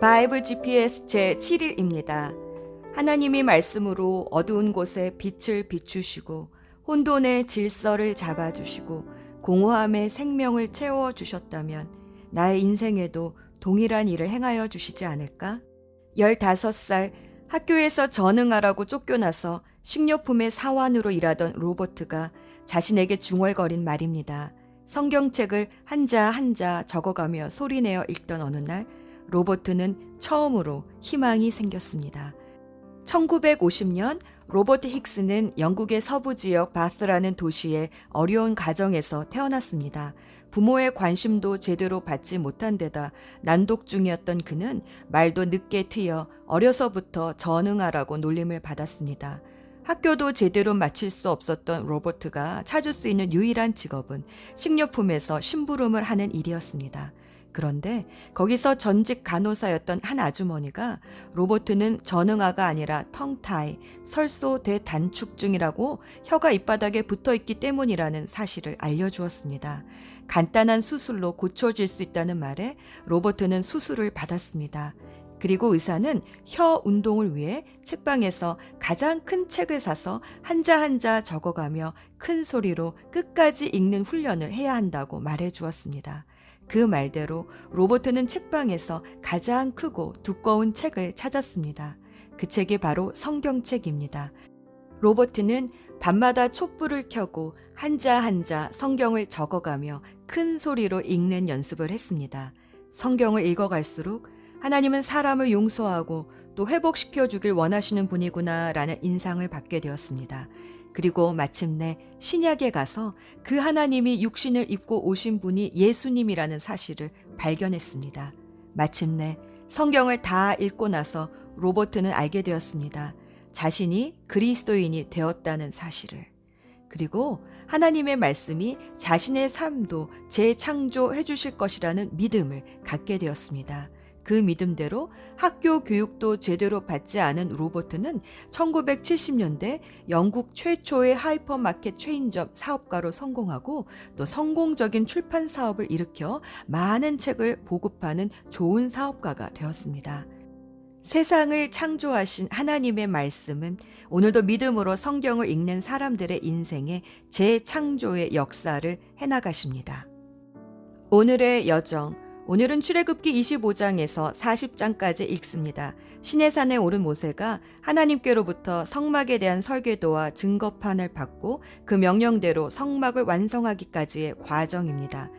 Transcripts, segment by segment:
바이블 GPS 제 7일입니다. 하나님이 말씀으로 어두운 곳에 빛을 비추시고 혼돈의 질서를 잡아주시고 공허함의 생명을 채워주셨다면 나의 인생에도 동일한 일을 행하여 주시지 않을까? 15살 학교에서 전응하라고 쫓겨나서 식료품의 사원으로 일하던 로버트가 자신에게 중얼거린 말입니다. 성경책을 한자 한자 적어가며 소리내어 읽던 어느 날 로버트는 처음으로 희망이 생겼습니다. 1950년 로버트 힉스는 영국의 서부 지역 바스라는 도시의 어려운 가정에서 태어났습니다. 부모의 관심도 제대로 받지 못한 데다 난독 중이었던 그는 말도 늦게 트여 어려서부터 전응하라고 놀림을 받았습니다. 학교도 제대로 마칠 수 없었던 로버트가 찾을 수 있는 유일한 직업은 식료품에서 심부름을 하는 일이었습니다. 그런데 거기서 전직 간호사였던 한 아주머니가 로버트는 전응아가 아니라 텅타이, 설소 대단축증이라고 혀가 입바닥에 붙어 있기 때문이라는 사실을 알려주었습니다. 간단한 수술로 고쳐질 수 있다는 말에 로버트는 수술을 받았습니다. 그리고 의사는 혀 운동을 위해 책방에서 가장 큰 책을 사서 한자 한자 적어가며 큰 소리로 끝까지 읽는 훈련을 해야 한다고 말해 주었습니다. 그 말대로 로버트는 책방에서 가장 크고 두꺼운 책을 찾았습니다. 그 책이 바로 성경책입니다. 로버트는 밤마다 촛불을 켜고 한자 한자 성경을 적어가며 큰 소리로 읽는 연습을 했습니다. 성경을 읽어갈수록 하나님은 사람을 용서하고 또 회복시켜 주길 원하시는 분이구나 라는 인상을 받게 되었습니다. 그리고 마침내 신약에 가서 그 하나님이 육신을 입고 오신 분이 예수님이라는 사실을 발견했습니다. 마침내 성경을 다 읽고 나서 로버트는 알게 되었습니다. 자신이 그리스도인이 되었다는 사실을. 그리고 하나님의 말씀이 자신의 삶도 재창조해 주실 것이라는 믿음을 갖게 되었습니다. 그 믿음대로 학교 교육도 제대로 받지 않은 로버트는 1970년대 영국 최초의 하이퍼마켓 체인점 사업가로 성공하고 또 성공적인 출판 사업을 일으켜 많은 책을 보급하는 좋은 사업가가 되었습니다. 세상을 창조하신 하나님의 말씀은 오늘도 믿음으로 성경을 읽는 사람들의 인생에 재창조의 역사를 해나가십니다. 오늘의 여정, 오늘은 출애굽기 25장에서 40장까지 읽습니다. 시내산에 오른 모세가 하나님께로부터 성막에 대한 설계도와 증거판을 받고 그 명령대로 성막을 완성하기까지의 과정입니다.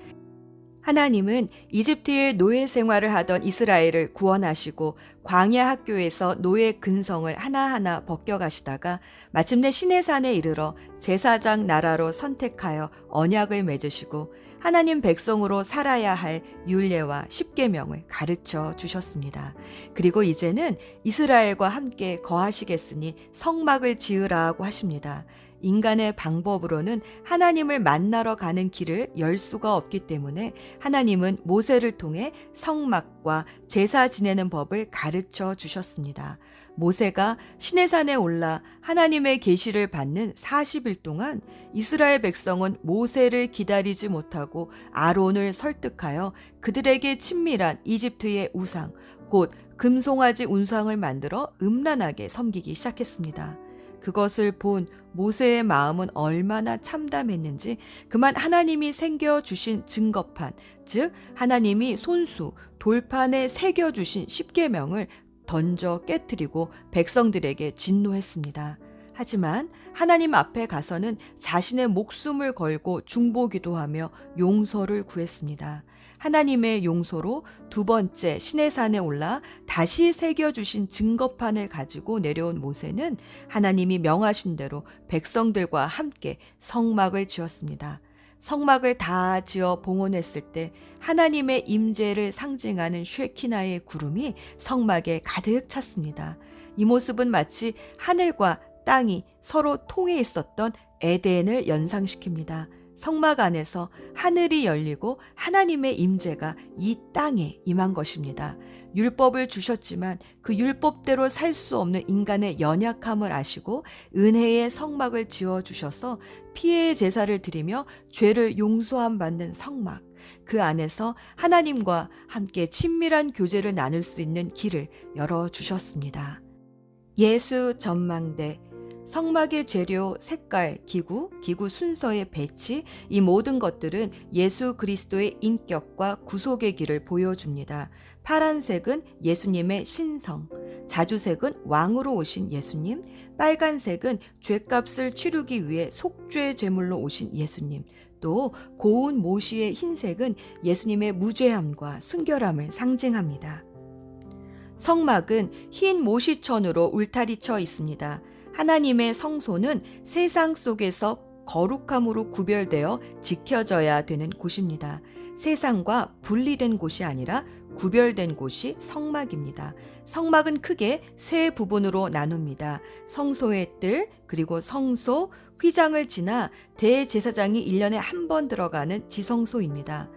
하나님은 이집트의 노예 생활을 하던 이스라엘을 구원하시고 광야 학교에서 노예 근성을 하나하나 벗겨가시다가 마침내 시내산에 이르러 제사장 나라로 선택하여 언약을 맺으시고 하나님 백성으로 살아야 할 율례와 십계명을 가르쳐 주셨습니다. 그리고 이제는 이스라엘과 함께 거하시겠으니 성막을 지으라고 하십니다. 인간의 방법으로는 하나님을 만나러 가는 길을 열 수가 없기 때문에 하나님은 모세를 통해 성막과 제사 지내는 법을 가르쳐 주셨습니다. 모세가 시내산에 올라 하나님의 계시를 받는 40일 동안 이스라엘 백성은 모세를 기다리지 못하고 아론을 설득하여 그들에게 친밀한 이집트의 우상, 곧 금송아지 운상을 만들어 음란하게 섬기기 시작했습니다. 그것을 본 모세의 마음은 얼마나 참담했는지 그만 하나님이 생겨주신 증거판, 즉 하나님이 손수, 돌판에 새겨주신 십계명을 던져 깨뜨리고 백성들에게 진노했습니다. 하지만 하나님 앞에 가서는 자신의 목숨을 걸고 중보기도하며 용서를 구했습니다. 하나님의 용서로 두 번째 시내산에 올라 다시 새겨주신 증거판을 가지고 내려온 모세는 하나님이 명하신 대로 백성들과 함께 성막을 지었습니다. 성막을 다 지어 봉헌했을 때 하나님의 임재를 상징하는 쉐키나의 구름이 성막에 가득 찼습니다. 이 모습은 마치 하늘과 땅이 서로 통해 있었던 에덴을 연상시킵니다. 성막 안에서 하늘이 열리고 하나님의 임재가 이 땅에 임한 것입니다. 율법을 주셨지만 그 율법대로 살 수 없는 인간의 연약함을 아시고 은혜의 성막을 지어 주셔서 피해의 제사를 드리며 죄를 용서함 받는 성막. 그 안에서 하나님과 함께 친밀한 교제를 나눌 수 있는 길을 열어 주셨습니다. 예수 전망대 성막의 재료, 색깔, 기구, 기구 순서의 배치, 이 모든 것들은 예수 그리스도의 인격과 구속의 길을 보여줍니다. 파란색은 예수님의 신성, 자주색은 왕으로 오신 예수님, 빨간색은 죄값을 치르기 위해 속죄 제물로 오신 예수님, 또 고운 모시의 흰색은 예수님의 무죄함과 순결함을 상징합니다. 성막은 흰 모시천으로 울타리 쳐 있습니다. 하나님의 성소는 세상 속에서 거룩함으로 구별되어 지켜져야 되는 곳입니다. 세상과 분리된 곳이 아니라 구별된 곳이 성막입니다. 성막은 크게 세 부분으로 나눕니다. 성소의 뜰, 그리고 성소, 휘장을 지나 대제사장이 1년에 한 번 들어가는 지성소입니다.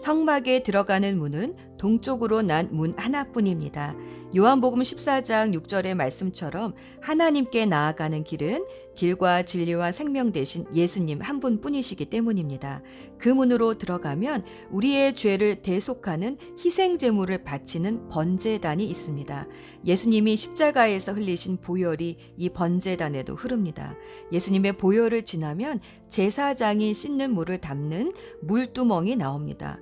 성막에 들어가는 문은 동쪽으로 난 문 하나뿐입니다. 요한복음 14장 6절의 말씀처럼 하나님께 나아가는 길은 길과 진리와 생명 대신 예수님 한 분뿐이시기 때문입니다. 그 문으로 들어가면 우리의 죄를 대속하는 희생 제물을 바치는 번제단이 있습니다. 예수님이 십자가에서 흘리신 보혈이 이 번제단에도 흐릅니다. 예수님의 보혈을 지나면 제사장이 씻는 물을 담는 물두멍이 나옵니다.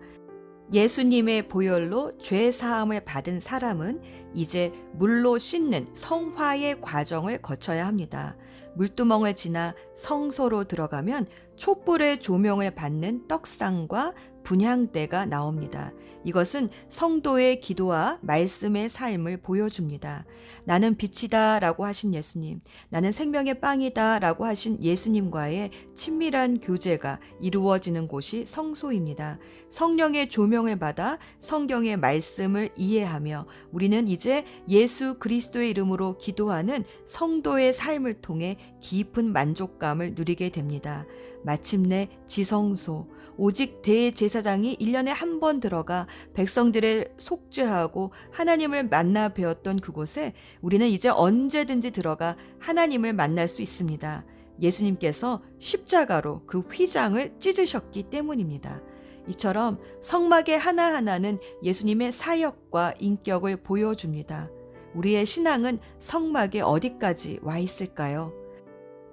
예수님의 보혈로 죄 사함을 받은 사람은 이제 물로 씻는 성화의 과정을 거쳐야 합니다. 물두멍을 지나 성소로 들어가면 촛불의 조명을 받는 떡상과 분향대가 나옵니다. 이것은 성도의 기도와 말씀의 삶을 보여줍니다. 나는 빛이다 라고 하신 예수님, 나는 생명의 빵이다 라고 하신 예수님과의 친밀한 교제가 이루어지는 곳이 성소입니다. 성령의 조명을 받아 성경의 말씀을 이해하며 우리는 이제 예수 그리스도의 이름으로 기도하는 성도의 삶을 통해 깊은 만족감을 누리게 됩니다. 마침내 지성소, 오직 대제사장이 1년에 한 번 들어가 백성들의 속죄하고 하나님을 만나 배웠던 그곳에 우리는 이제 언제든지 들어가 하나님을 만날 수 있습니다. 예수님께서 십자가로 그 휘장을 찢으셨기 때문입니다. 이처럼 성막의 하나하나는 예수님의 사역과 인격을 보여줍니다. 우리의 신앙은 성막에 어디까지 와 있을까요?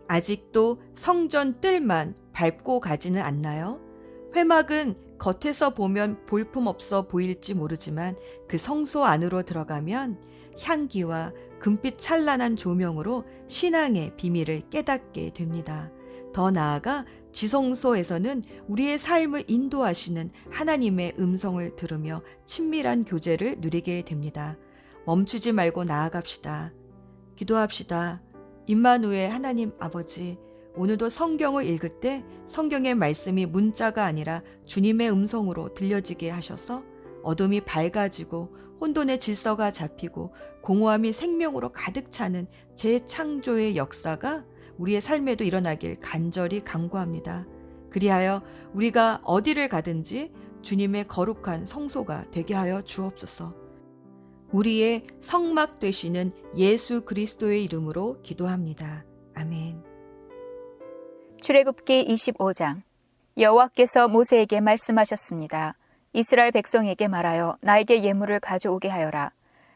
아직도 성전 뜰만 밟고 가지는 않나요? 회막은 겉에서 보면 볼품없어 보일지 모르지만 그 성소 안으로 들어가면 향기와 금빛 찬란한 조명으로 신앙의 비밀을 깨닫게 됩니다. 더 나아가 지성소에서는 우리의 삶을 인도하시는 하나님의 음성을 들으며 친밀한 교제를 누리게 됩니다. 멈추지 말고 나아갑시다. 기도합시다. 임마누엘 하나님 아버지, 오늘도 성경을 읽을 때 성경의 말씀이 문자가 아니라 주님의 음성으로 들려지게 하셔서 어둠이 밝아지고 혼돈의 질서가 잡히고 공허함이 생명으로 가득 차는 재창조의 역사가 우리의 삶에도 일어나길 간절히 간구합니다. 그리하여 우리가 어디를 가든지 주님의 거룩한 성소가 되게 하여 주옵소서. 우리의 성막 되시는 예수 그리스도의 이름으로 기도합니다. 아멘. 출애굽기 25장 여호와께서 모세에게 말씀하셨습니다. 이스라엘 백성에게 말하여 나에게 예물을 가져오게 하여라.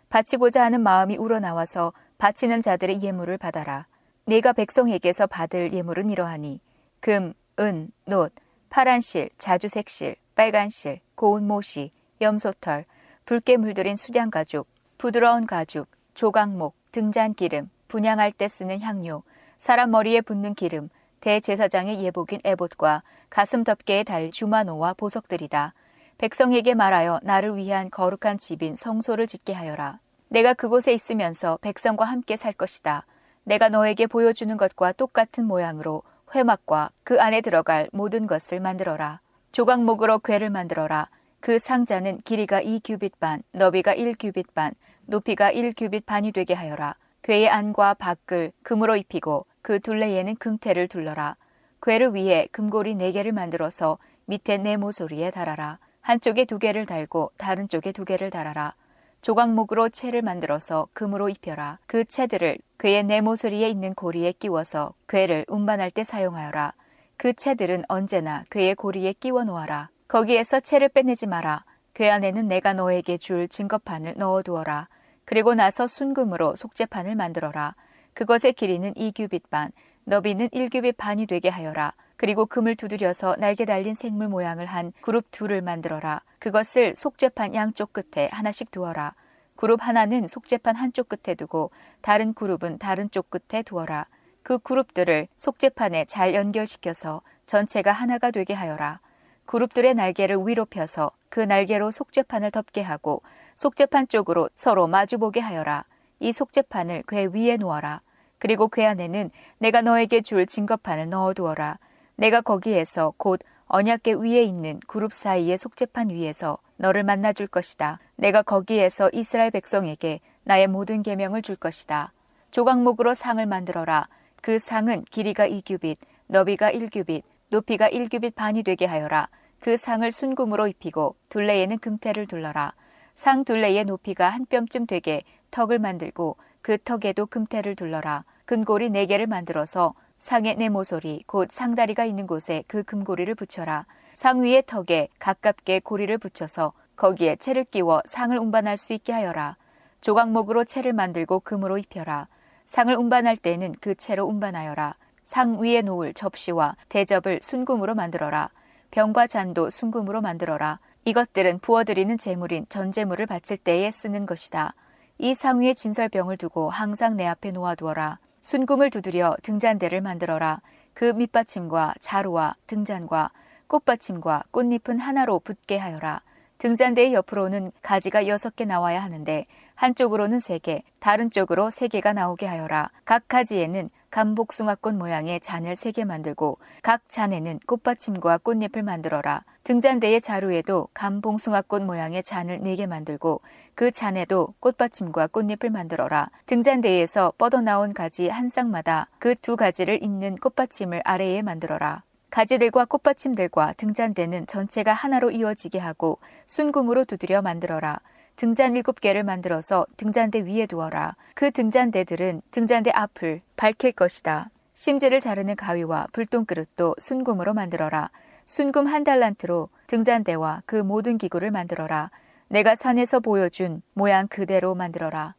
바치고자 하는 마음이 우러나와서 바치는 자들의 예물을 받아라. 네가 백성에게서 받을 예물은 이러하니 금, 은, 놋, 파란 실, 자주색 실, 빨간 실, 고운 모시, 염소털, 붉게 물들인 수량 가죽, 부드러운 가죽, 조각목, 등잔 기름, 분양할 때 쓰는 향료, 사람 머리에 붓는 기름, 대제사장의 예복인 에봇과 가슴 덮개에 달 주마노와 보석들이다. 백성에게 말하여 나를 위한 거룩한 집인 성소를 짓게 하여라. 내가 그곳에 있으면서 백성과 함께 살 것이다. 내가 너에게 보여주는 것과 똑같은 모양으로 회막과 그 안에 들어갈 모든 것을 만들어라. 조각목으로 궤를 만들어라. 그 상자는 길이가 2규빗 반, 너비가 1규빗 반, 높이가 1규빗 반이 되게 하여라. 궤의 안과 밖을 금으로 입히고 그 둘레에는 금태를 둘러라. 괴를 위에 금고리 네 개를 만들어서 밑에 네 모서리에 달아라. 한쪽에 두 개를 달고 다른 쪽에 두 개를 달아라. 조각목으로 채를 만들어서 금으로 입혀라. 그 채들을 괴의 네 모서리에 있는 고리에 끼워서 괴를 운반할 때 사용하여라. 그 채들은 언제나 괴의 고리에 끼워 놓아라. 거기에서 채를 빼내지 마라. 괴 안에는 내가 너에게 줄 증거판을 넣어두어라. 그리고 나서 순금으로 속죄판을 만들어라. 그것의 길이는 2규빗 반, 너비는 1규빗 반이 되게 하여라. 그리고 금을 두드려서 날개 달린 생물 모양을 한 그룹 둘을 만들어라. 그것을 속죄판 양쪽 끝에 하나씩 두어라. 그룹 하나는 속죄판 한쪽 끝에 두고 다른 그룹은 다른 쪽 끝에 두어라. 그 그룹들을 속죄판에 잘 연결시켜서 전체가 하나가 되게 하여라. 그룹들의 날개를 위로 펴서 그 날개로 속죄판을 덮게 하고 속죄판 쪽으로 서로 마주보게 하여라. 이 속죄판을 궤 위에 놓아라. 그리고 궤 안에는 내가 너에게 줄 증거판을 넣어두어라. 내가 거기에서 곧 언약궤 위에 있는 그룹 사이의 속죄판 위에서 너를 만나줄 것이다. 내가 거기에서 이스라엘 백성에게 나의 모든 계명을 줄 것이다. 조각목으로 상을 만들어라. 그 상은 길이가 2규빗, 너비가 1규빗, 높이가 1규빗 반이 되게 하여라. 그 상을 순금으로 입히고 둘레에는 금태를 둘러라. 상 둘레의 높이가 한 뼘쯤 되게 턱을 만들고 그 턱에도 금태를 둘러라. 금고리 네 개를 만들어서 상의 네 모서리 곧 상다리가 있는 곳에 그 금고리를 붙여라. 상 위의 턱에 가깝게 고리를 붙여서 거기에 채를 끼워 상을 운반할 수 있게 하여라. 조각목으로 채를 만들고 금으로 입혀라. 상을 운반할 때는 그 채로 운반하여라. 상 위에 놓을 접시와 대접을 순금으로 만들어라. 병과 잔도 순금으로 만들어라. 이것들은 부어드리는 제물인 전제물을 바칠 때에 쓰는 것이다. 이 상 위에 진설병을 두고 항상 내 앞에 놓아두어라. 순금을 두드려 등잔대를 만들어라. 그 밑받침과 자루와 등잔과 꽃받침과 꽃잎은 하나로 붙게 하여라. 등잔대의 옆으로는 가지가 여섯 개 나와야 하는데 한쪽으로는 세 개, 다른 쪽으로 세 개가 나오게 하여라. 각 가지에는 감복숭아꽃 모양의 잔을 세 개 만들고 각 잔에는 꽃받침과 꽃잎을 만들어라. 등잔대의 자루에도 감봉숭아꽃 모양의 잔을 네 개 만들고 그 잔에도 꽃받침과 꽃잎을 만들어라. 등잔대에서 뻗어나온 가지 한 쌍마다 그 두 가지를 잇는 꽃받침을 아래에 만들어라. 가지들과 꽃받침들과 등잔대는 전체가 하나로 이어지게 하고 순금으로 두드려 만들어라. 등잔 일곱 개를 만들어서 등잔대 위에 두어라. 그 등잔대들은 등잔대 앞을 밝힐 것이다. 심지를 자르는 가위와 불똥그릇도 순금으로 만들어라. 순금 한 달란트로 등잔대와 그 모든 기구를 만들어라. 내가 산에서 보여준 모양 그대로 만들어라.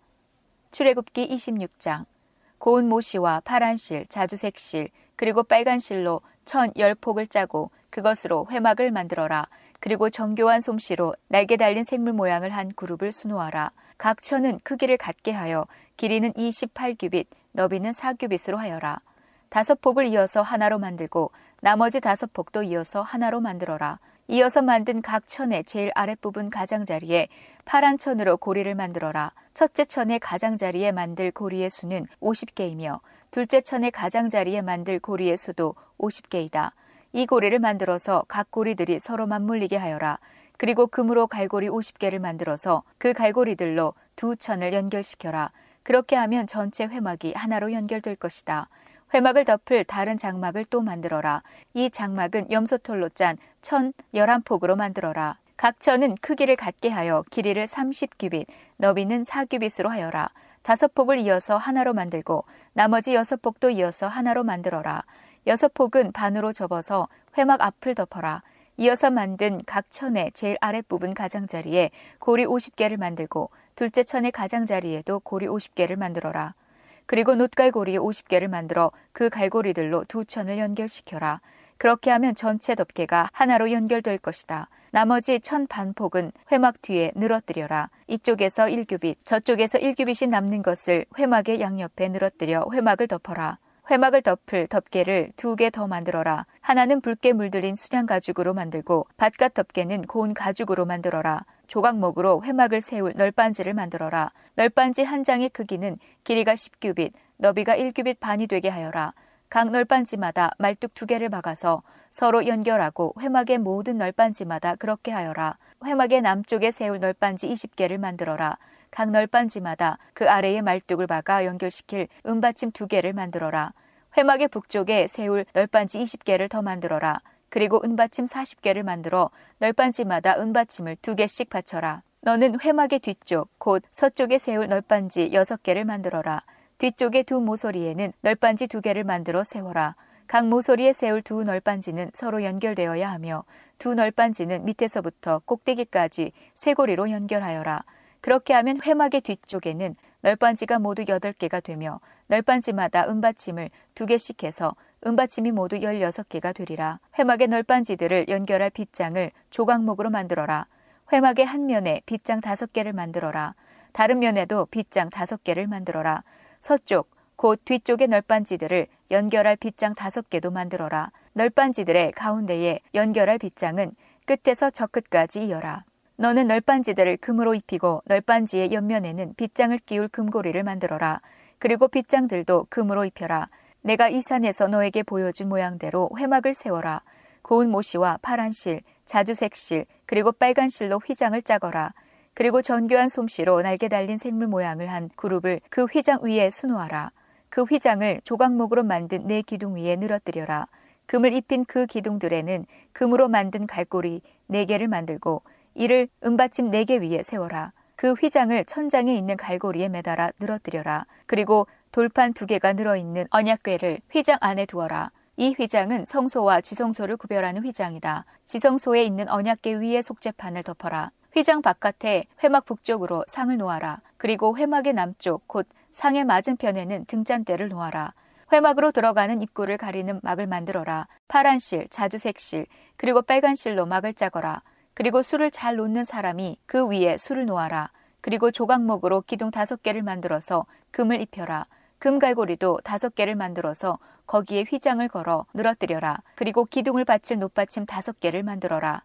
출애굽기 26장 고운 모시와 파란 실, 자주색 실, 그리고 빨간 실로 천 열 폭을 짜고 그것으로 회막을 만들어라. 그리고 정교한 솜씨로 날개 달린 생물 모양을 한 그룹을 수놓아라. 각 천은 크기를 같게 하여 길이는 28규빗, 너비는 4규빗으로 하여라. 다섯 폭을 이어서 하나로 만들고 나머지 다섯 폭도 이어서 하나로 만들어라. 이어서 만든 각 천의 제일 아랫부분 가장자리에 파란 천으로 고리를 만들어라. 첫째 천의 가장자리에 만들 고리의 수는 50개이며 둘째 천의 가장자리에 만들 고리의 수도 50개이다. 이 고리를 만들어서 각 고리들이 서로 맞물리게 하여라. 그리고 금으로 갈고리 50개를 만들어서 그 갈고리들로 두 천을 연결시켜라. 그렇게 하면 전체 회막이 하나로 연결될 것이다. 회막을 덮을 다른 장막을 또 만들어라. 이 장막은 염소털로 짠 천 열한 폭으로 만들어라. 각 천은 크기를 같게 하여 길이를 30규빗, 너비는 4규빗으로 하여라. 다섯 폭을 이어서 하나로 만들고 나머지 여섯 폭도 이어서 하나로 만들어라. 여섯 폭은 반으로 접어서 회막 앞을 덮어라. 이어서 만든 각 천의 제일 아랫부분 가장자리에 고리 50개를 만들고 둘째 천의 가장자리에도 고리 50개를 만들어라. 그리고 놋갈고리 50개를 만들어 그 갈고리들로 두 천을 연결시켜라. 그렇게 하면 전체 덮개가 하나로 연결될 것이다. 나머지 천 반폭은 회막 뒤에 늘어뜨려라. 이쪽에서 1규빗, 저쪽에서 1규빗이 남는 것을 회막의 양옆에 늘어뜨려 회막을 덮어라. 회막을 덮을 덮개를 두 개 더 만들어라. 하나는 붉게 물들인 수량 가죽으로 만들고 바깥 덮개는 고운 가죽으로 만들어라. 조각목으로 회막을 세울 널빤지를 만들어라. 널빤지 한 장의 크기는 길이가 10규빗, 너비가 1규빗 반이 되게 하여라. 각 널빤지마다 말뚝 두 개를 박아서 서로 연결하고 회막의 모든 널빤지마다 그렇게 하여라. 회막의 남쪽에 세울 널빤지 20개를 만들어라. 각 널빤지마다 그 아래에 말뚝을 박아 연결시킬 은받침 두 개를 만들어라. 회막의 북쪽에 세울 널빤지 20개를 더 만들어라. 그리고 은받침 40개를 만들어 널빤지마다 은받침을 두 개씩 받쳐라. 너는 회막의 뒤쪽 곧 서쪽에 세울 널빤지 6개를 만들어라. 뒤쪽의 두 모서리에는 널빤지 두 개를 만들어 세워라. 각 모서리에 세울 두 널빤지는 서로 연결되어야 하며 두 널빤지는 밑에서부터 꼭대기까지 쇠고리로 연결하여라. 그렇게 하면 회막의 뒤쪽에는 널빤지가 모두 8개가 되며 널빤지마다 은받침을 두 개씩 해서 은받침이 모두 16개가 되리라. 회막의 널빤지들을 연결할 빗장을 조각목으로 만들어라. 회막의 한 면에 빗장 다섯 개를 만들어라. 다른 면에도 빗장 다섯 개를 만들어라. 서쪽, 곧 뒤쪽의 널빤지들을 연결할 빗장 다섯 개도 만들어라. 널빤지들의 가운데에 연결할 빗장은 끝에서 저 끝까지 이어라. 너는 널빤지들을 금으로 입히고 널빤지의 옆면에는 빗장을 끼울 금고리를 만들어라. 그리고 빗장들도 금으로 입혀라. 내가 이 산에서 너에게 보여준 모양대로 회막을 세워라. 고운 모시와 파란 실, 자주색 실, 그리고 빨간 실로 휘장을 짜거라. 그리고 정교한 솜씨로 날개 달린 생물 모양을 한 그룹을 그 휘장 위에 수놓아라. 그 휘장을 조각목으로 만든 네 기둥 위에 늘어뜨려라. 금을 입힌 그 기둥들에는 금으로 만든 갈고리 네 개를 만들고 이를 은받침 네 개 위에 세워라. 그 휘장을 천장에 있는 갈고리에 매달아 늘어뜨려라. 그리고 돌판 두 개가 늘어 있는 언약궤를 휘장 안에 두어라. 이 휘장은 성소와 지성소를 구별하는 휘장이다. 지성소에 있는 언약궤 위에 속죄판을 덮어라. 휘장 바깥에 회막 북쪽으로 상을 놓아라. 그리고 회막의 남쪽 곧 상의 맞은편에는 등잔대를 놓아라. 회막으로 들어가는 입구를 가리는 막을 만들어라. 파란 실, 자주색 실, 그리고 빨간 실로 막을 짜거라. 그리고 술을 잘 놓는 사람이 그 위에 술을 놓아라. 그리고 조각목으로 기둥 다섯 개를 만들어서 금을 입혀라. 금갈고리도 다섯 개를 만들어서 거기에 휘장을 걸어 늘어뜨려라. 그리고 기둥을 받칠 높받침 다섯 개를 만들어라.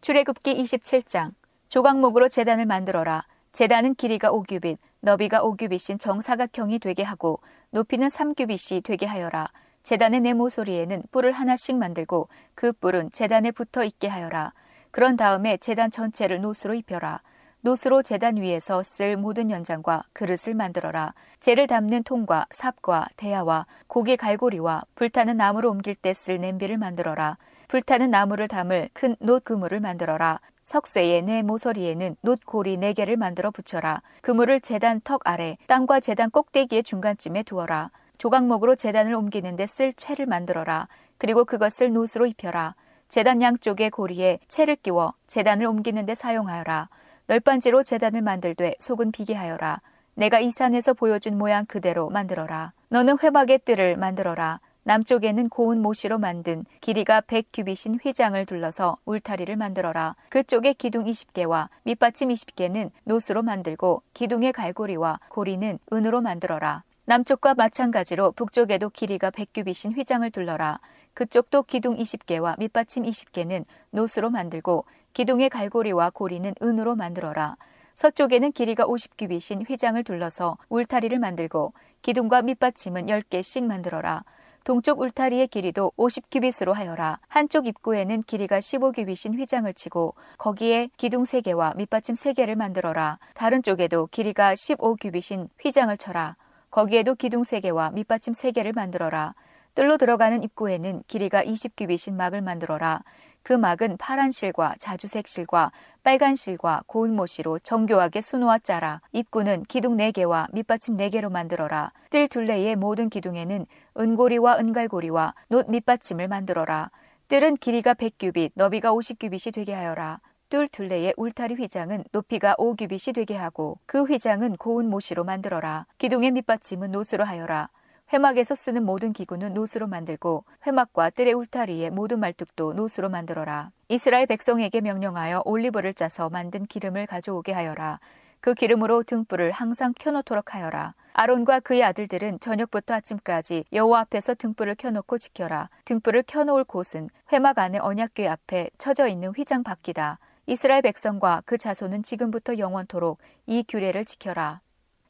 출애굽기 27장 조각목으로 재단을 만들어라. 재단은 길이가 5규빗, 너비가 5규빗인 정사각형이 되게 하고 높이는 3규빗이 되게 하여라. 재단의 네모 소리에는 뿔을 하나씩 만들고 그 뿔은 재단에 붙어 있게 하여라. 그런 다음에 재단 전체를 노스로 입혀라. 노스로 재단 위에서 쓸 모든 연장과 그릇을 만들어라. 재를 담는 통과 삽과 대야와 고기 갈고리와 불타는 나무로 옮길 때 쓸 냄비를 만들어라. 불타는 나무를 담을 큰 놋 그물을 만들어라. 석쇠의 네 모서리에는 놋 고리 네 개를 만들어 붙여라. 그물을 재단 턱 아래 땅과 재단 꼭대기의 중간쯤에 두어라. 조각목으로 재단을 옮기는데 쓸 채를 만들어라. 그리고 그것을 놋으로 입혀라. 재단 양쪽의 고리에 채를 끼워 재단을 옮기는 데 사용하여라. 널빤지로 재단을 만들되 속은 비게 하여라. 내가 이 산에서 보여준 모양 그대로 만들어라. 너는 회막의 뜰을 만들어라. 남쪽에는 고운 모시로 만든 길이가 100규빗인 휘장을 둘러서 울타리를 만들어라. 그쪽에 기둥 20개와 밑받침 20개는 노스로 만들고 기둥의 갈고리와 고리는 은으로 만들어라. 남쪽과 마찬가지로 북쪽에도 길이가 100규빗인 휘장을 둘러라. 그쪽도 기둥 20개와 밑받침 20개는 노스로 만들고 기둥의 갈고리와 고리는 은으로 만들어라. 서쪽에는 길이가 50규빗인 휘장을 둘러서 울타리를 만들고 기둥과 밑받침은 10개씩 만들어라. 동쪽 울타리의 길이도 50규빗으로 하여라. 한쪽 입구에는 길이가 15규빗인 휘장을 치고 거기에 기둥 3개와 밑받침 3개를 만들어라. 다른 쪽에도 길이가 15규빗인 휘장을 쳐라. 거기에도 기둥 3개와 밑받침 3개를 만들어라. 뜰로 들어가는 입구에는 길이가 20규빗인 막을 만들어라. 그 막은 파란 실과 자주색 실과 빨간 실과 고운 모시로 정교하게 수놓아 짜라. 입구는 기둥 4개와 밑받침 4개로 만들어라. 뜰 둘레의 모든 기둥에는 은고리와 은갈고리와 놋 밑받침을 만들어라. 뜰은 길이가 100규빗, 너비가 50규빗이 되게 하여라. 뜰 둘레의 울타리 휘장은 높이가 5규빗이 되게 하고 그 휘장은 고운 모시로 만들어라. 기둥의 밑받침은 노스로 하여라. 회막에서 쓰는 모든 기구는 노스로 만들고 회막과 뜰의 울타리의 모든 말뚝도 노스로 만들어라. 이스라엘 백성에게 명령하여 올리브를 짜서 만든 기름을 가져오게 하여라. 그 기름으로 등불을 항상 켜놓도록 하여라. 아론과 그의 아들들은 저녁부터 아침까지 여호와 앞에서 등불을 켜놓고 지켜라. 등불을 켜놓을 곳은 회막 안에 언약궤 앞에 쳐져 있는 휘장 밖이다. 이스라엘 백성과 그 자손은 지금부터 영원토록 이 규례를 지켜라.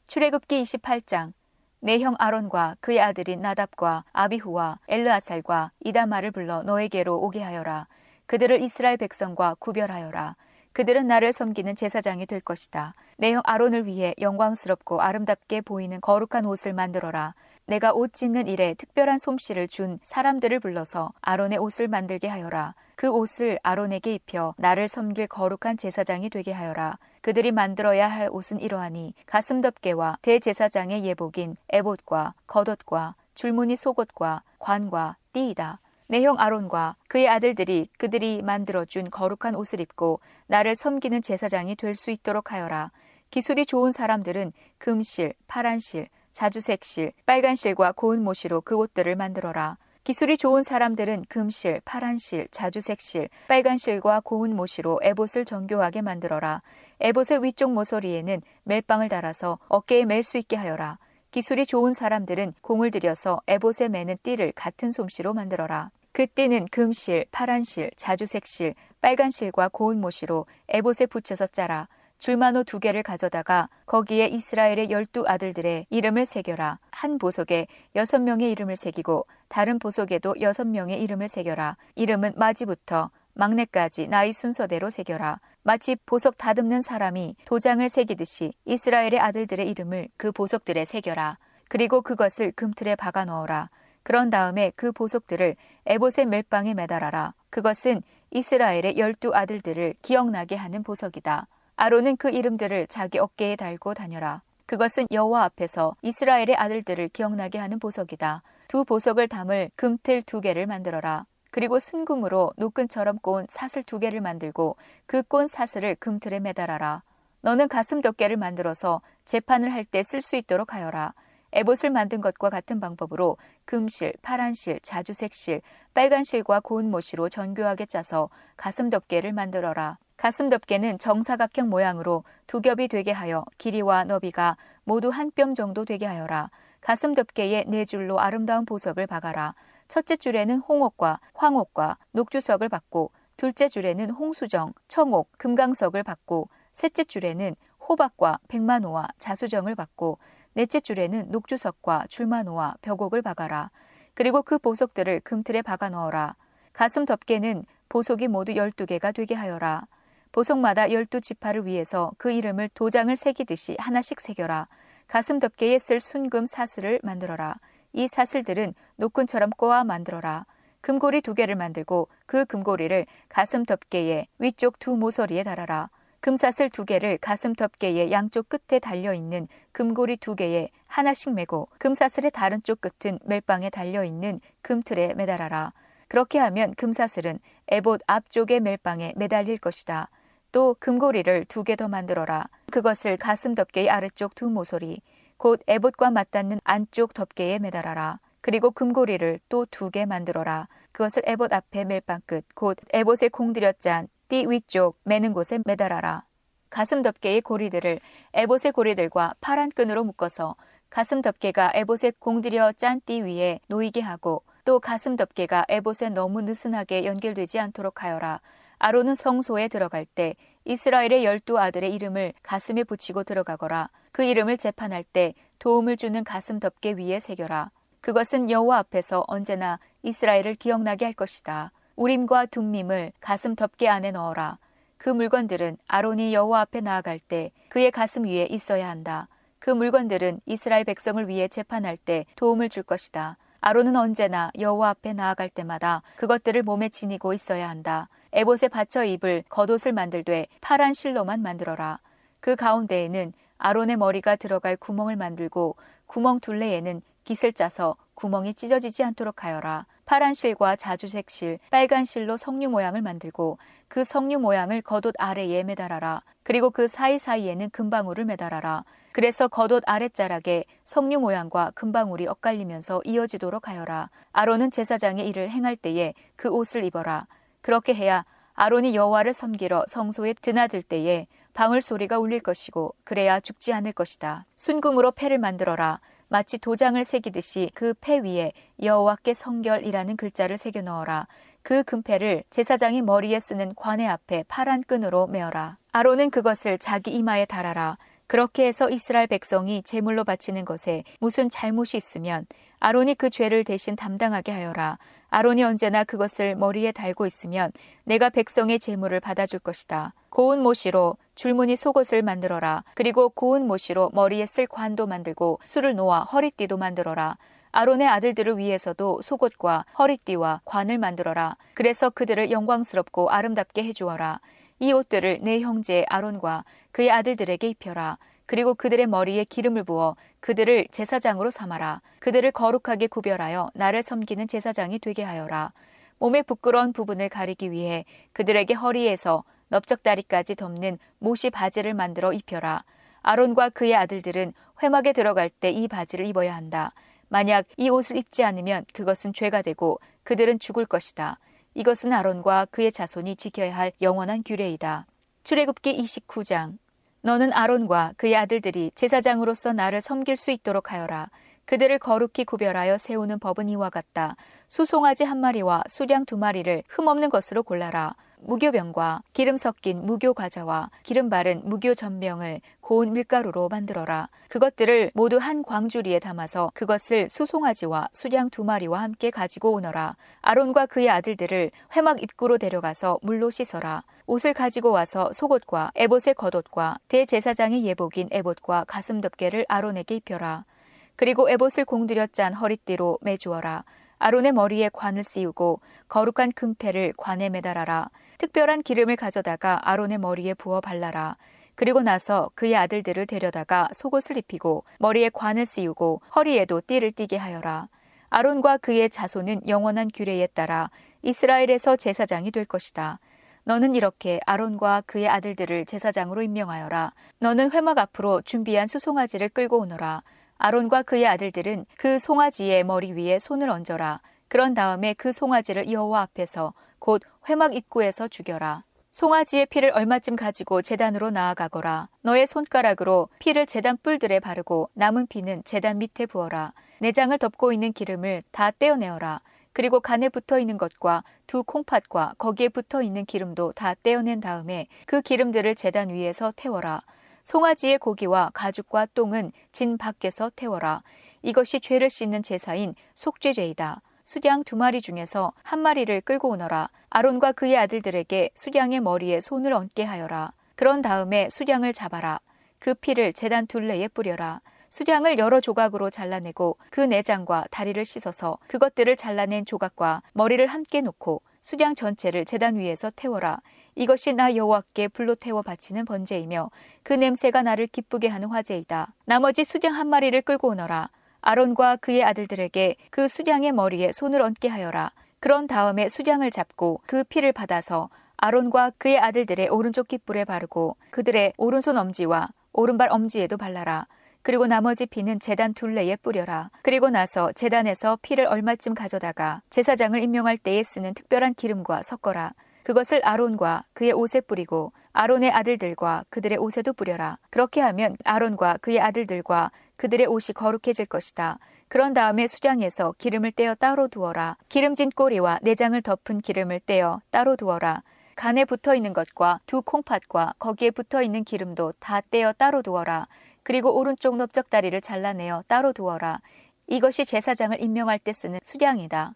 출애굽기 28장 내 형 아론과 그의 아들인 나답과 아비후와 엘르아살과 이다마를 불러 너에게로 오게 하여라. 그들을 이스라엘 백성과 구별하여라. 그들은 나를 섬기는 제사장이 될 것이다. 내 형 아론을 위해 영광스럽고 아름답게 보이는 거룩한 옷을 만들어라. 내가 옷 짓는 일에 특별한 솜씨를 준 사람들을 불러서 아론의 옷을 만들게 하여라. 그 옷을 아론에게 입혀 나를 섬길 거룩한 제사장이 되게 하여라. 그들이 만들어야 할 옷은 이러하니 가슴 덮개와 대제사장의 예복인 에봇과 겉옷과 줄무늬 속옷과 관과 띠이다. 내 형 아론과 그의 아들들이 그들이 만들어준 거룩한 옷을 입고 나를 섬기는 제사장이 될 수 있도록 하여라. 기술이 좋은 사람들은 금실, 파란실, 자주색실, 빨간실과 고운 모시로 그 옷들을 만들어라. 기술이 좋은 사람들은 금실, 파란실, 자주색실, 빨간실과 고운 모시로 에봇을 정교하게 만들어라. 에봇의 위쪽 모서리에는 멜빵을 달아서 어깨에 멜 수 있게 하여라. 기술이 좋은 사람들은 공을 들여서 에봇에 매는 띠를 같은 솜씨로 만들어라. 그 띠는 금실, 파란실, 자주색실, 빨간실과 고운 모시로 에봇에 붙여서 짜라. 줄만호 두 개를 가져다가 거기에 이스라엘의 열두 아들들의 이름을 새겨라. 한 보석에 여섯 명의 이름을 새기고 다른 보석에도 여섯 명의 이름을 새겨라. 이름은 마지부터 막내까지 나이 순서대로 새겨라. 마치 보석 다듬는 사람이 도장을 새기듯이 이스라엘의 아들들의 이름을 그 보석들에 새겨라. 그리고 그것을 금틀에 박아 넣어라. 그런 다음에 그 보석들을 에봇의 멜빵에 매달아라. 그것은 이스라엘의 열두 아들들을 기억나게 하는 보석이다. 아론은 그 이름들을 자기 어깨에 달고 다녀라. 그것은 여호와 앞에서 이스라엘의 아들들을 기억나게 하는 보석이다. 두 보석을 담을 금틀 두 개를 만들어라. 그리고 순금으로 노끈처럼 꼰 사슬 두 개를 만들고 그 꼰 사슬을 금틀에 매달아라. 너는 가슴 덮개를 만들어서 재판을 할 때 쓸 수 있도록 하여라. 에봇을 만든 것과 같은 방법으로 금실, 파란실, 자주색실, 빨간실과 고운 모시로 정교하게 짜서 가슴 덮개를 만들어라. 가슴 덮개는 정사각형 모양으로 두 겹이 되게 하여 길이와 너비가 모두 한 뼘 정도 되게 하여라. 가슴 덮개에 네 줄로 아름다운 보석을 박아라. 첫째 줄에는 홍옥과 황옥과 녹주석을 받고 둘째 줄에는 홍수정, 청옥, 금강석을 받고 셋째 줄에는 호박과 백만호와 자수정을 받고 넷째 줄에는 녹주석과 줄만호와 벽옥을 박아라. 그리고 그 보석들을 금틀에 박아 넣어라. 가슴 덮개는 보석이 모두 12개가 되게 하여라. 보석마다 12지파를 위해서 그 이름을 도장을 새기듯이 하나씩 새겨라. 가슴 덮개에 쓸 순금 사슬을 만들어라. 이 사슬들은 노끈처럼 꼬아 만들어라. 금고리 두 개를 만들고 그 금고리를 가슴 덮개의 위쪽 두 모서리에 달아라. 금사슬 두 개를 가슴 덮개의 양쪽 끝에 달려 있는 금고리 두 개에 하나씩 매고 금사슬의 다른 쪽 끝은 멜빵에 달려 있는 금틀에 매달아라. 그렇게 하면 금사슬은 에봇 앞쪽의 멜빵에 매달릴 것이다. 또 금고리를 두 개 더 만들어라. 그것을 가슴 덮개의 아래쪽 두 모서리, 곧 에봇과 맞닿는 안쪽 덮개에 매달아라. 그리고 금고리를 또 두 개 만들어라. 그것을 에봇 앞에 멜빵 끝, 곧 에봇에 공들여 짠 띠 위쪽 매는 곳에 매달아라. 가슴 덮개의 고리들을 에봇의 고리들과 파란 끈으로 묶어서 가슴 덮개가 에봇에 공들여 짠 띠 위에 놓이게 하고 또 가슴 덮개가 에봇에 너무 느슨하게 연결되지 않도록 하여라. 아론은 성소에 들어갈 때 이스라엘의 열두 아들의 이름을 가슴에 붙이고 들어가거라. 그 이름을 재판할 때 도움을 주는 가슴 덮개 위에 새겨라. 그것은 여호와 앞에서 언제나 이스라엘을 기억나게 할 것이다. 우림과 둠밈을 가슴 덮개 안에 넣어라. 그 물건들은 아론이 여호와 앞에 나아갈 때 그의 가슴 위에 있어야 한다. 그 물건들은 이스라엘 백성을 위해 재판할 때 도움을 줄 것이다. 아론은 언제나 여호와 앞에 나아갈 때마다 그것들을 몸에 지니고 있어야 한다. 에봇에 받쳐 입을 겉옷을 만들되 파란 실로만 만들어라. 그 가운데에는 아론의 머리가 들어갈 구멍을 만들고 구멍 둘레에는 깃을 짜서 구멍이 찢어지지 않도록 하여라. 파란 실과 자주색 실, 빨간 실로 석류 모양을 만들고 그 석류 모양을 겉옷 아래에 매달아라. 그리고 그 사이사이에는 금방울을 매달아라. 그래서 겉옷 아랫자락에 석류 모양과 금방울이 엇갈리면서 이어지도록 하여라. 아론은 제사장의 일을 행할 때에 그 옷을 입어라. 그렇게 해야 아론이 여호와를 섬기러 성소에 드나들 때에 방울 소리가 울릴 것이고 그래야 죽지 않을 것이다. 순금으로 패를 만들어라. 마치 도장을 새기듯이 그 패 위에 여호와께 성결이라는 글자를 새겨 넣어라. 그 금패를 제사장이 머리에 쓰는 관의 앞에 파란 끈으로 메어라. 아론은 그것을 자기 이마에 달아라. 그렇게 해서 이스라엘 백성이 제물로 바치는 것에 무슨 잘못이 있으면 아론이 그 죄를 대신 담당하게 하여라. 아론이 언제나 그것을 머리에 달고 있으면 내가 백성의 제물을 받아줄 것이다. 고운 모시로 줄무늬 속옷을 만들어라. 그리고 고운 모시로 머리에 쓸 관도 만들고 술을 놓아 허리띠도 만들어라. 아론의 아들들을 위해서도 속옷과 허리띠와 관을 만들어라. 그래서 그들을 영광스럽고 아름답게 해주어라. 이 옷들을 내 형제 아론과 그의 아들들에게 입혀라. 그리고 그들의 머리에 기름을 부어 그들을 제사장으로 삼아라. 그들을 거룩하게 구별하여 나를 섬기는 제사장이 되게 하여라. 몸의 부끄러운 부분을 가리기 위해 그들에게 허리에서 넓적다리까지 덮는 모시 바지를 만들어 입혀라. 아론과 그의 아들들은 회막에 들어갈 때 이 바지를 입어야 한다. 만약 이 옷을 입지 않으면 그것은 죄가 되고 그들은 죽을 것이다. 이것은 아론과 그의 자손이 지켜야 할 영원한 규례이다. 출애굽기 29장 너는 아론과 그의 아들들이 제사장으로서 나를 섬길 수 있도록 하여라. 그들을 거룩히 구별하여 세우는 법은 이와 같다. 수송아지 한 마리와 수량 두 마리를 흠없는 것으로 골라라. 무교병과 기름 섞인 무교 과자와 기름 바른 무교 전병을 고운 밀가루로 만들어라. 그것들을 모두 한 광주리에 담아서 그것을 수송아지와 수량 두 마리와 함께 가지고 오너라. 아론과 그의 아들들을 회막 입구로 데려가서 물로 씻어라. 옷을 가지고 와서 속옷과 에봇의 겉옷과 대제사장의 예복인 에봇과 가슴 덮개를 아론에게 입혀라. 그리고 에봇을 공들여 짠 허리띠로 매주어라. 아론의 머리에 관을 씌우고 거룩한 금패를 관에 매달아라. 특별한 기름을 가져다가 아론의 머리에 부어 발라라. 그리고 나서 그의 아들들을 데려다가 속옷을 입히고 머리에 관을 씌우고 허리에도 띠를 띠게 하여라. 아론과 그의 자손은 영원한 규례에 따라 이스라엘에서 제사장이 될 것이다. 너는 이렇게 아론과 그의 아들들을 제사장으로 임명하여라. 너는 회막 앞으로 준비한 수송아지를 끌고 오너라. 아론과 그의 아들들은 그 송아지의 머리 위에 손을 얹어라. 그런 다음에 그 송아지를 여호와 앞에서 곧 회막 입구에서 죽여라. 송아지의 피를 얼마쯤 가지고 재단으로 나아가거라. 너의 손가락으로 피를 재단 뿔들에 바르고 남은 피는 재단 밑에 부어라. 내장을 덮고 있는 기름을 다 떼어내어라. 그리고 간에 붙어 있는 것과 두 콩팥과 거기에 붙어 있는 기름도 다 떼어낸 다음에 그 기름들을 재단 위에서 태워라. 송아지의 고기와 가죽과 똥은 진 밖에서 태워라. 이것이 죄를 씻는 제사인 속죄죄이다. 수량 두 마리 중에서 한 마리를 끌고 오너라. 아론과 그의 아들들에게 수량의 머리에 손을 얹게 하여라. 그런 다음에 수량을 잡아라. 그 피를 재단 둘레에 뿌려라. 수량을 여러 조각으로 잘라내고 그 내장과 다리를 씻어서 그것들을 잘라낸 조각과 머리를 함께 놓고 수량 전체를 재단 위에서 태워라. 이것이 나 여호와께 불로 태워 바치는 번제이며 그 냄새가 나를 기쁘게 하는 화제이다. 나머지 수량 한 마리를 끌고 오너라. 아론과 그의 아들들에게 그 수량의 머리에 손을 얹게 하여라. 그런 다음에 수량을 잡고 그 피를 받아서 아론과 그의 아들들의 오른쪽 깃불에 바르고 그들의 오른손 엄지와 오른발 엄지에도 발라라. 그리고 나머지 피는 재단 둘레에 뿌려라. 그리고 나서 재단에서 피를 얼마쯤 가져다가 제사장을 임명할 때에 쓰는 특별한 기름과 섞어라. 그것을 아론과 그의 옷에 뿌리고 아론의 아들들과 그들의 옷에도 뿌려라. 그렇게 하면 아론과 그의 아들들과 그들의 옷이 거룩해질 것이다. 그런 다음에 수량에서 기름을 떼어 따로 두어라. 기름진 꼬리와 내장을 덮은 기름을 떼어 따로 두어라. 간에 붙어 있는 것과 두 콩팥과 거기에 붙어 있는 기름도 다 떼어 따로 두어라. 그리고 오른쪽 넓적다리를 잘라내어 따로 두어라. 이것이 제사장을 임명할 때 쓰는 수량이다.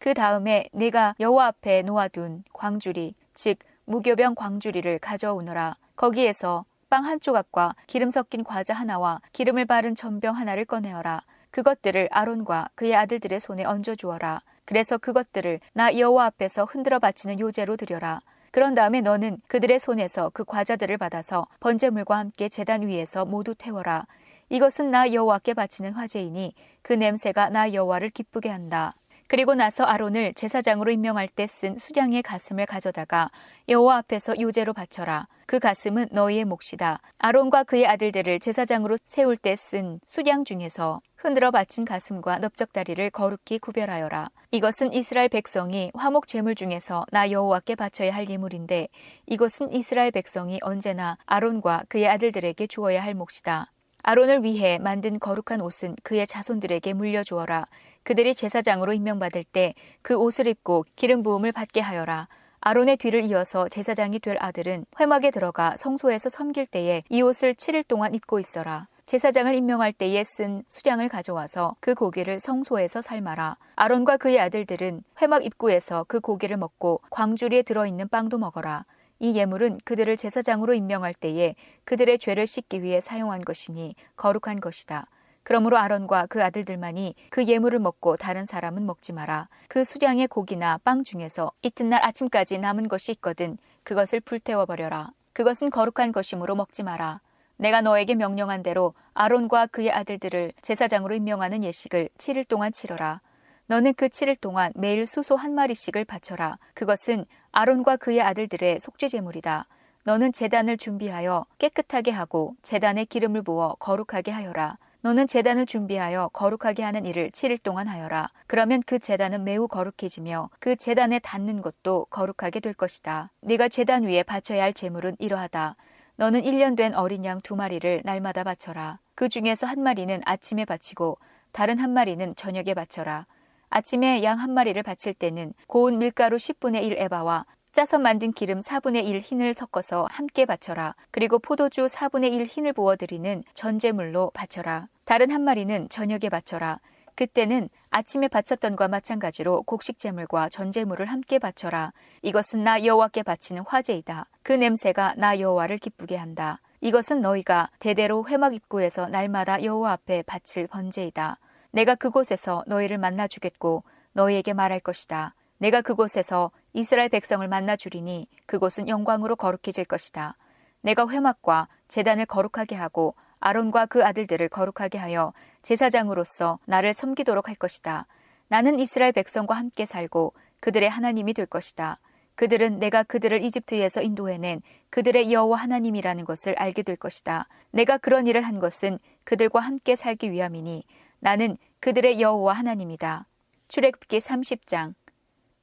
그 다음에 내가 여호와 앞에 놓아둔 광주리, 즉 무교병 광주리를 가져오너라. 거기에서 빵 한 조각과 기름 섞인 과자 하나와 기름을 바른 전병 하나를 꺼내어라. 그것들을 아론과 그의 아들들의 손에 얹어 주어라. 그래서 그것들을 나 여호와 앞에서 흔들어 바치는 요제로 드려라. 그런 다음에 너는 그들의 손에서 그 과자들을 받아서 번제물과 함께 제단 위에서 모두 태워라. 이것은 나 여호와께 바치는 화제이니 그 냄새가 나 여호와를 기쁘게 한다. 그리고 나서 아론을 제사장으로 임명할 때 쓴 수량의 가슴을 가져다가 여호와 앞에서 요제로 바쳐라. 그 가슴은 너희의 몫이다. 아론과 그의 아들들을 제사장으로 세울 때 쓴 수량 중에서 흔들어 바친 가슴과 넓적다리를 거룩히 구별하여라. 이것은 이스라엘 백성이 화목 제물 중에서 나 여호와께 바쳐야 할 예물인데 이것은 이스라엘 백성이 언제나 아론과 그의 아들들에게 주어야 할 몫이다. 아론을 위해 만든 거룩한 옷은 그의 자손들에게 물려주어라. 그들이 제사장으로 임명받을 때 그 옷을 입고 기름 부음을 받게 하여라. 아론의 뒤를 이어서 제사장이 될 아들은 회막에 들어가 성소에서 섬길 때에 이 옷을 7일 동안 입고 있어라. 제사장을 임명할 때에 쓴 수량을 가져와서 그 고기를 성소에서 삶아라. 아론과 그의 아들들은 회막 입구에서 그 고기를 먹고 광주리에 들어있는 빵도 먹어라. 이 예물은 그들을 제사장으로 임명할 때에 그들의 죄를 씻기 위해 사용한 것이니 거룩한 것이다. 그러므로 아론과 그 아들들만이 그 예물을 먹고 다른 사람은 먹지 마라. 그 수량의 고기나 빵 중에서 이튿날 아침까지 남은 것이 있거든 그것을 불태워 버려라. 그것은 거룩한 것이므로 먹지 마라. 내가 너에게 명령한 대로 아론과 그의 아들들을 제사장으로 임명하는 예식을 7일 동안 치러라. 너는 그 7일 동안 매일 수소 한 마리씩을 바쳐라. 그것은 아론과 그의 아들들의 속죄 제물이다. 너는 제단을 준비하여 깨끗하게 하고 제단에 기름을 부어 거룩하게 하여라. 너는 제단을 준비하여 거룩하게 하는 일을 7일 동안 하여라. 그러면 그 제단은 매우 거룩해지며 그 제단에 닿는 것도 거룩하게 될 것이다. 네가 제단 위에 바쳐야 할 제물은 이러하다. 너는 1년 된 어린 양 두 마리를 날마다 바쳐라. 그 중에서 한 마리는 아침에 바치고 다른 한 마리는 저녁에 바쳐라. 아침에 양 한 마리를 바칠 때는 고운 밀가루 10분의 1 에바와 짜서 만든 기름 4분의 1 흰을 섞어서 함께 바쳐라. 그리고 포도주 4분의 1 흰을 부어드리는 전제물로 바쳐라. 다른 한 마리는 저녁에 바쳐라. 그때는 아침에 바쳤던 과 마찬가지로 곡식 제물과 전제물을 함께 바쳐라. 이것은 나 여호와께 바치는 화제이다. 그 냄새가 나 여호와를 기쁘게 한다. 이것은 너희가 대대로 회막 입구에서 날마다 여호와 앞에 바칠 번제이다. 내가 그곳에서 너희를 만나 주겠고 너희에게 말할 것이다. 내가 그곳에서 이스라엘 백성을 만나 주리니 그곳은 영광으로 거룩해질 것이다. 내가 회막과 재단을 거룩하게 하고 아론과 그 아들들을 거룩하게 하여 제사장으로서 나를 섬기도록 할 것이다. 나는 이스라엘 백성과 함께 살고 그들의 하나님이 될 것이다. 그들은 내가 그들을 이집트에서 인도해낸 그들의 여호와 하나님이라는 것을 알게 될 것이다. 내가 그런 일을 한 것은 그들과 함께 살기 위함이니 나는 그들의 여호와 하나님이다. 출애굽기 30장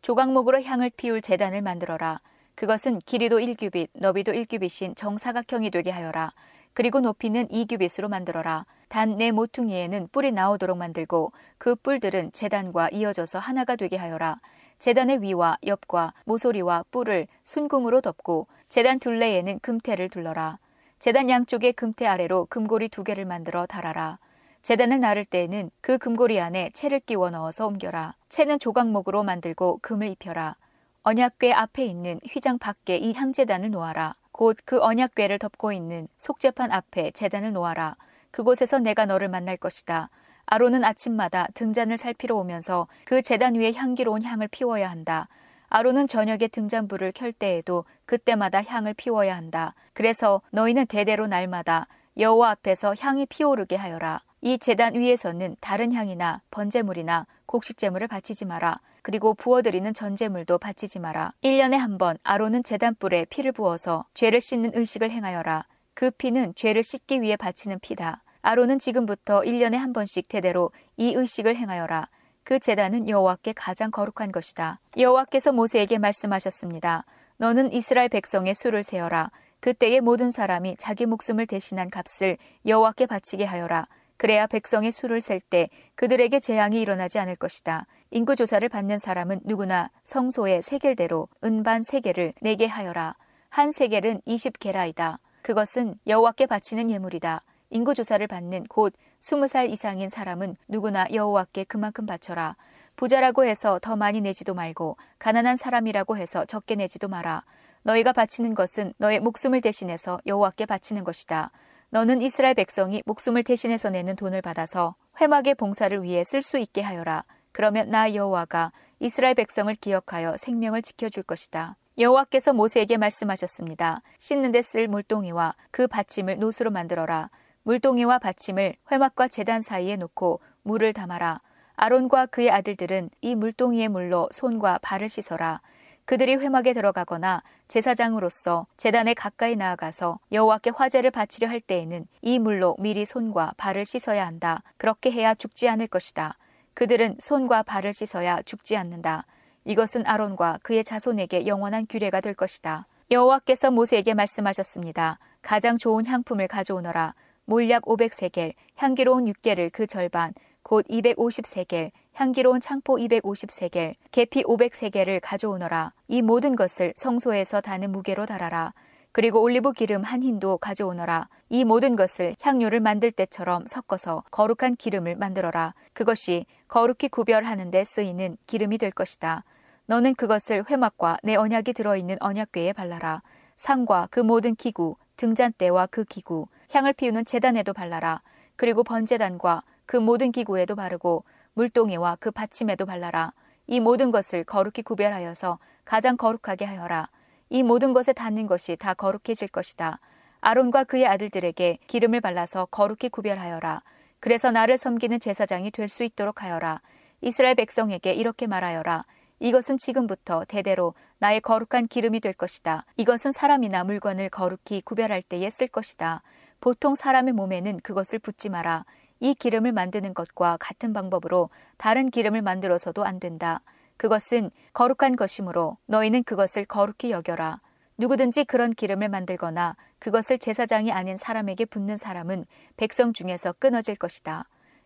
조각목으로 향을 피울 재단을 만들어라. 그것은 길이도 1규빗, 너비도 1규빗인 정사각형이 되게 하여라. 그리고 높이는 2규빗으로 만들어라. 단 내 모퉁이에는 뿔이 나오도록 만들고 그 뿔들은 재단과 이어져서 하나가 되게 하여라. 재단의 위와 옆과 모서리와 뿔을 순궁으로 덮고 재단 둘레에는 금태를 둘러라. 재단 양쪽에 금태 아래로 금고리 두 개를 만들어 달아라. 재단을 나를 때에는 그 금고리 안에 채를 끼워 넣어서 옮겨라. 채는 조각목으로 만들고 금을 입혀라. 언약궤 앞에 있는 휘장 밖에 이 향재단을 놓아라. 곧 그 언약궤를 덮고 있는 속재판 앞에 재단을 놓아라. 그곳에서 내가 너를 만날 것이다. 아론은 아침마다 등잔을 살피러 오면서 그 재단 위에 향기로운 향을 피워야 한다. 아론은 저녁에 등잔불을 켤 때에도 그때마다 향을 피워야 한다. 그래서 너희는 대대로 날마다 여호와 앞에서 향이 피오르게 하여라. 이 재단 위에서는 다른 향이나 번제물이나 곡식제물을 바치지 마라. 그리고 부어드리는 전제물도 바치지 마라. 1년에 한 번 아론은 재단불에 피를 부어서 죄를 씻는 의식을 행하여라. 그 피는 죄를 씻기 위해 바치는 피다. 아론은 지금부터 1년에 한 번씩 대대로 이 의식을 행하여라. 그 재단은 여호와께 가장 거룩한 것이다. 여호와께서 모세에게 말씀하셨습니다. 너는 이스라엘 백성의 수를 세어라. 그때의 모든 사람이 자기 목숨을 대신한 값을 여호와께 바치게 하여라. 그래야 백성의 수를 셀 때 그들에게 재앙이 일어나지 않을 것이다. 인구 조사를 받는 사람은 누구나 성소의 세겔대로 은반 세겔을 내게 하여라. 한 세겔은 20게라이다. 그것은 여호와께 바치는 예물이다. 인구 조사를 받는 곧 20살 이상인 사람은 누구나 여호와께 그만큼 바쳐라. 부자라고 해서 더 많이 내지도 말고 가난한 사람이라고 해서 적게 내지도 마라. 너희가 바치는 것은 너의 목숨을 대신해서 여호와께 바치는 것이다. 너는 이스라엘 백성이 목숨을 대신해서 내는 돈을 받아서 회막의 봉사를 위해 쓸 수 있게 하여라. 그러면 나 여호와가 이스라엘 백성을 기억하여 생명을 지켜줄 것이다. 여호와께서 모세에게 말씀하셨습니다. 씻는 데 쓸 물동이와 그 받침을 노수로 만들어라. 물동이와 받침을 회막과 재단 사이에 놓고 물을 담아라. 아론과 그의 아들들은 이 물동이의 물로 손과 발을 씻어라. 그들이 회막에 들어가거나 제사장으로서 재단에 가까이 나아가서 여호와께 화제를 바치려 할 때에는 이 물로 미리 손과 발을 씻어야 한다. 그렇게 해야 죽지 않을 것이다. 그들은 손과 발을 씻어야 죽지 않는다. 이것은 아론과 그의 자손에게 영원한 규례가 될 것이다. 여호와께서 모세에게 말씀하셨습니다. 가장 좋은 향품을 가져오너라. 몰약 500세겔, 향기로운 6개를 그 절반, 곧 250세겔, 향기로운 창포 250세겔, 계피 500세겔을 가져오너라. 이 모든 것을 성소에서 다는 무게로 달아라. 그리고 올리브 기름 한 흰도 가져오너라. 이 모든 것을 향료를 만들 때처럼 섞어서 거룩한 기름을 만들어라. 그것이 거룩히 구별하는 데 쓰이는 기름이 될 것이다. 너는 그것을 회막과 내 언약이 들어있는 언약궤에 발라라. 상과 그 모든 기구, 등잔대와 그 기구, 향을 피우는 재단에도 발라라. 그리고 번제단과 그 모든 기구에도 바르고 물동이와 그 받침에도 발라라. 이 모든 것을 거룩히 구별하여서 가장 거룩하게 하여라. 이 모든 것에 닿는 것이 다 거룩해질 것이다. 아론과 그의 아들들에게 기름을 발라서 거룩히 구별하여라. 그래서 나를 섬기는 제사장이 될 수 있도록 하여라. 이스라엘 백성에게 이렇게 말하여라. 이것은 지금부터 대대로 나의 거룩한 기름이 될 것이다. 이것은 사람이나 물건을 거룩히 구별할 때에 쓸 것이다. 보통 사람의 몸에는 그것을 붓지 마라. 이 기름을 만드는 것과 같은 방법으로 다른 기름을 만들어서도 안 된다. 그것은 거룩한 것이므로 너희는 그것을 거룩히 여겨라. 누구든지 그런 기름을 만들거나 그것을 제사장이 아닌 사람에게 붓는 사람은 백성 중에서 끊어질 것이다.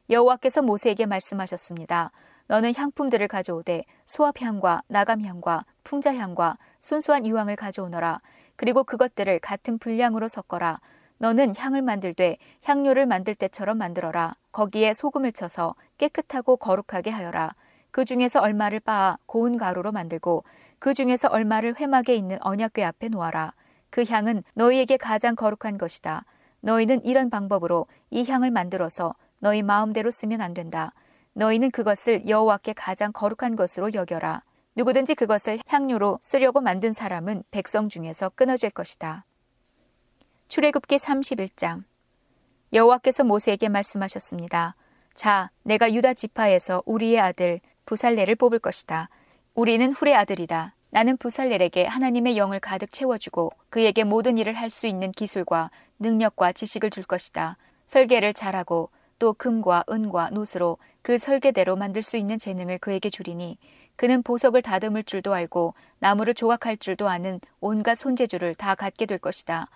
여호와께서 모세에게 말씀하셨습니다. 너는 향품들을 가져오되 소합향과 나감향과 풍자향과 순수한 유황을 가져오너라. 그리고 그것들을 같은 분량으로 섞어라. 너는 향을 만들되 향료를 만들 때처럼 만들어라. 거기에 소금을 쳐서 깨끗하고 거룩하게 하여라. 그 중에서 얼마를 빻아 고운 가루로 만들고 그 중에서 얼마를 회막에 있는 언약궤 앞에 놓아라. 그 향은 너희에게 가장 거룩한 것이다. 너희는 이런 방법으로 이 향을 만들어서 너희 마음대로 쓰면 안 된다. 너희는 그것을 여호와께 가장 거룩한 것으로 여겨라. 누구든지 그것을 향료로 쓰려고 만든 사람은 백성 중에서 끊어질 것이다. 출애굽기 31장 여호와께서 모세에게 말씀하셨습니다. 자, 내가 유다 지파에서 우리의 아들 부살레를 뽑을 것이다. 우리는 훌의 아들이다. 나는 부살렐에게 하나님의 영을 가득 채워주고 그에게 모든 일을 할 수 있는 기술과 능력과 지식을 줄 것이다. 설계를 잘하고 또 금과 은과 놋으로 그 설계대로 만들 수 있는 재능을 그에게 주리니 그는 보석을 다듬을 줄도 알고 나무를 조각할 줄도 아는 온갖 손재주를 다 갖게 될 것이다.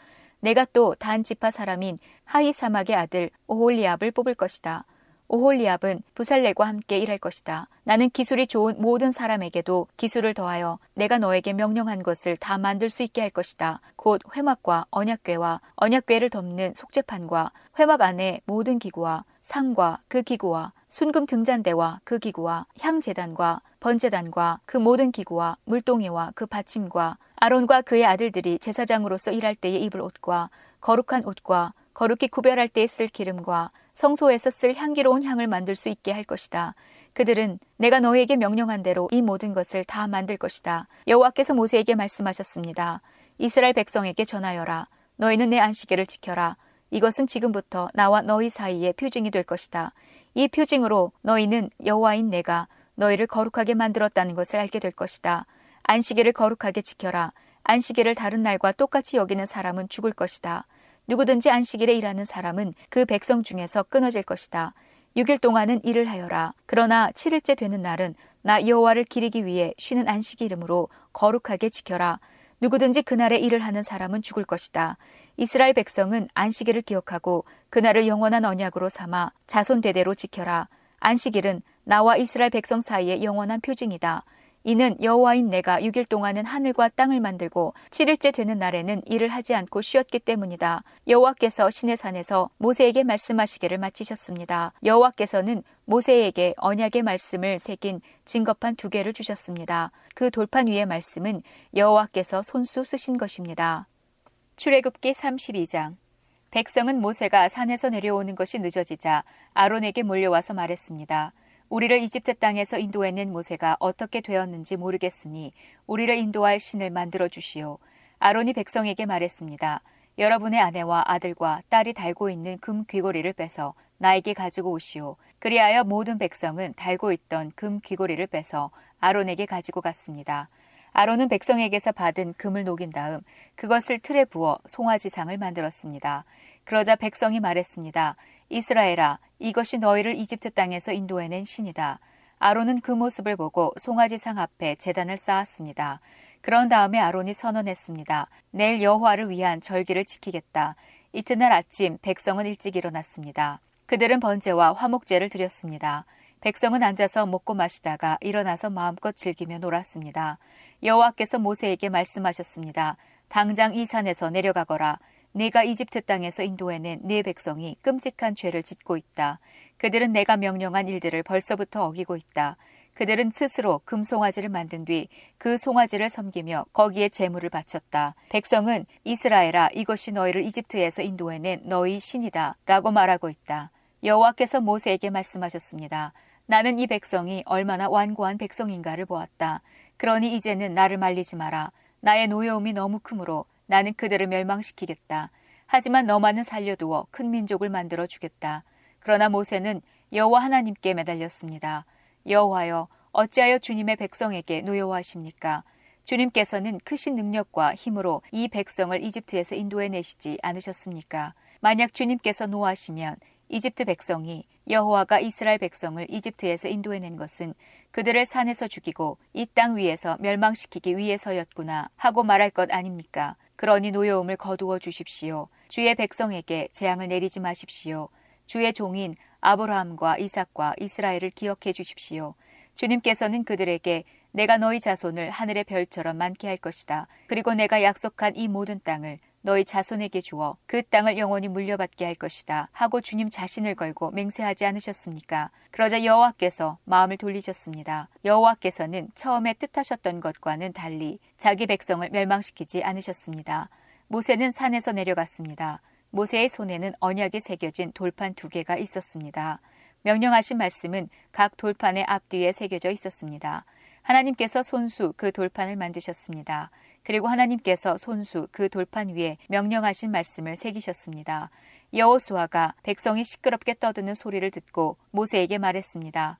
내가 또 단 지파 사람인 아히사막의 아들 오홀리압을 뽑을 것이다. 오홀리압은 브살렐과 함께 일할 것이다. 나는 기술이 좋은 모든 사람에게도 기술을 더하여 내가 너에게 명령한 것을 다 만들 수 있게 할 것이다. 곧 회막과 언약궤와 언약궤를 덮는 속죄판과 회막 안에 모든 기구와 상과 그 기구와 순금 등잔대와 그 기구와 향재단과 번제단과 그 모든 기구와 물동이와 그 받침과 아론과 그의 아들들이 제사장으로서 일할 때에 입을 옷과 거룩한 옷과 거룩히 구별할 때에 쓸 기름과 성소에서 쓸 향기로운 향을 만들 수 있게 할 것이다. 그들은 내가 너희에게 명령한 대로 이 모든 것을 다 만들 것이다. 여호와께서 모세에게 말씀하셨습니다. 이스라엘 백성에게 전하여라. 너희는 내 안식일을 지켜라. 이것은 지금부터 나와 너희 사이의 표징이 될 것이다. 이 표징으로 너희는 여호와인 내가 너희를 거룩하게 만들었다는 것을 알게 될 것이다. 안식일을 거룩하게 지켜라. 안식일을 다른 날과 똑같이 여기는 사람은 죽을 것이다. 누구든지 안식일에 일하는 사람은 그 백성 중에서 끊어질 것이다. 6일 동안은 일을 하여라. 그러나 7일째 되는 날은 나 여호와를 기리기 위해 쉬는 안식 이름으로 거룩하게 지켜라. 누구든지 그날에 일을 하는 사람은 죽을 것이다. 이스라엘 백성은 안식일을 기억하고 그날을 영원한 언약으로 삼아 자손 대대로 지켜라. 안식일은 나와 이스라엘 백성 사이의 영원한 표징이다. 이는 여호와인 내가 6일 동안은 하늘과 땅을 만들고 7일째 되는 날에는 일을 하지 않고 쉬었기 때문이다. 여호와께서 신의 산에서 모세에게 말씀하시기를 마치셨습니다. 여호와께서는 모세에게 언약의 말씀을 새긴 증거판 두 개를 주셨습니다. 그 돌판 위의 말씀은 여호와께서 손수 쓰신 것입니다. 출애굽기 32장 백성은 모세가 산에서 내려오는 것이 늦어지자 아론에게 몰려와서 말했습니다. 우리를 이집트 땅에서 인도해낸 모세가 어떻게 되었는지 모르겠으니 우리를 인도할 신을 만들어 주시오. 아론이 백성에게 말했습니다. 여러분의 아내와 아들과 딸이 달고 있는 금 귀고리를 빼서 나에게 가지고 오시오. 그리하여 모든 백성은 달고 있던 금 귀고리를 빼서 아론에게 가지고 갔습니다. 아론은 백성에게서 받은 금을 녹인 다음 그것을 틀에 부어 송아지상을 만들었습니다. 그러자 백성이 말했습니다. 이스라엘아, 이것이 너희를 이집트 땅에서 인도해낸 신이다. 아론은 그 모습을 보고 송아지상 앞에 재단을 쌓았습니다. 그런 다음에 아론이 선언했습니다. 내일 여호와를 위한 절기를 지키겠다. 이튿날 아침 백성은 일찍 일어났습니다. 그들은 번제와 화목제를 드렸습니다. 백성은 앉아서 먹고 마시다가 일어나서 마음껏 즐기며 놀았습니다. 여호와께서 모세에게 말씀하셨습니다. 당장 이 산에서 내려가거라. 내가 이집트 땅에서 인도해낸 네 백성이 끔찍한 죄를 짓고 있다. 그들은 내가 명령한 일들을 벌써부터 어기고 있다. 그들은 스스로 금송아지를 만든 뒤 그 송아지를 섬기며 거기에 재물을 바쳤다. 백성은 이스라엘아 이것이 너희를 이집트에서 인도해낸 너희 신이다 라고 말하고 있다. 여호와께서 모세에게 말씀하셨습니다. 나는 이 백성이 얼마나 완고한 백성인가를 보았다. 그러니 이제는 나를 말리지 마라. 나의 노여움이 너무 크므로 나는 그들을 멸망시키겠다. 하지만 너만은 살려두어 큰 민족을 만들어 주겠다. 그러나 모세는 여호와 하나님께 매달렸습니다. 여호와여 어찌하여 주님의 백성에게 노여워하십니까? 주님께서는 크신 능력과 힘으로 이 백성을 이집트에서 인도해 내시지 않으셨습니까? 만약 주님께서 노하시면 이집트 백성이 여호와가 이스라엘 백성을 이집트에서 인도해낸 것은 그들을 산에서 죽이고 이 땅 위에서 멸망시키기 위해서였구나 하고 말할 것 아닙니까? 그러니 노여움을 거두어 주십시오. 주의 백성에게 재앙을 내리지 마십시오. 주의 종인 아브라함과 이삭과 이스라엘을 기억해 주십시오. 주님께서는 그들에게 내가 너희 자손을 하늘의 별처럼 많게 할 것이다. 그리고 내가 약속한 이 모든 땅을 너희 자손에게 주어 그 땅을 영원히 물려받게 할 것이다 하고 주님 자신을 걸고 맹세하지 않으셨습니까? 그러자 여호와께서 마음을 돌리셨습니다. 여호와께서는 처음에 뜻하셨던 것과는 달리 자기 백성을 멸망시키지 않으셨습니다. 모세는 산에서 내려갔습니다. 모세의 손에는 언약이 새겨진 돌판 두 개가 있었습니다. 명령하신 말씀은 각 돌판의 앞뒤에 새겨져 있었습니다. 하나님께서 손수 그 돌판을 만드셨습니다. 그리고 하나님께서 손수 그 돌판 위에 명령하신 말씀을 새기셨습니다. 여호수아가 백성이 시끄럽게 떠드는 소리를 듣고 모세에게 말했습니다.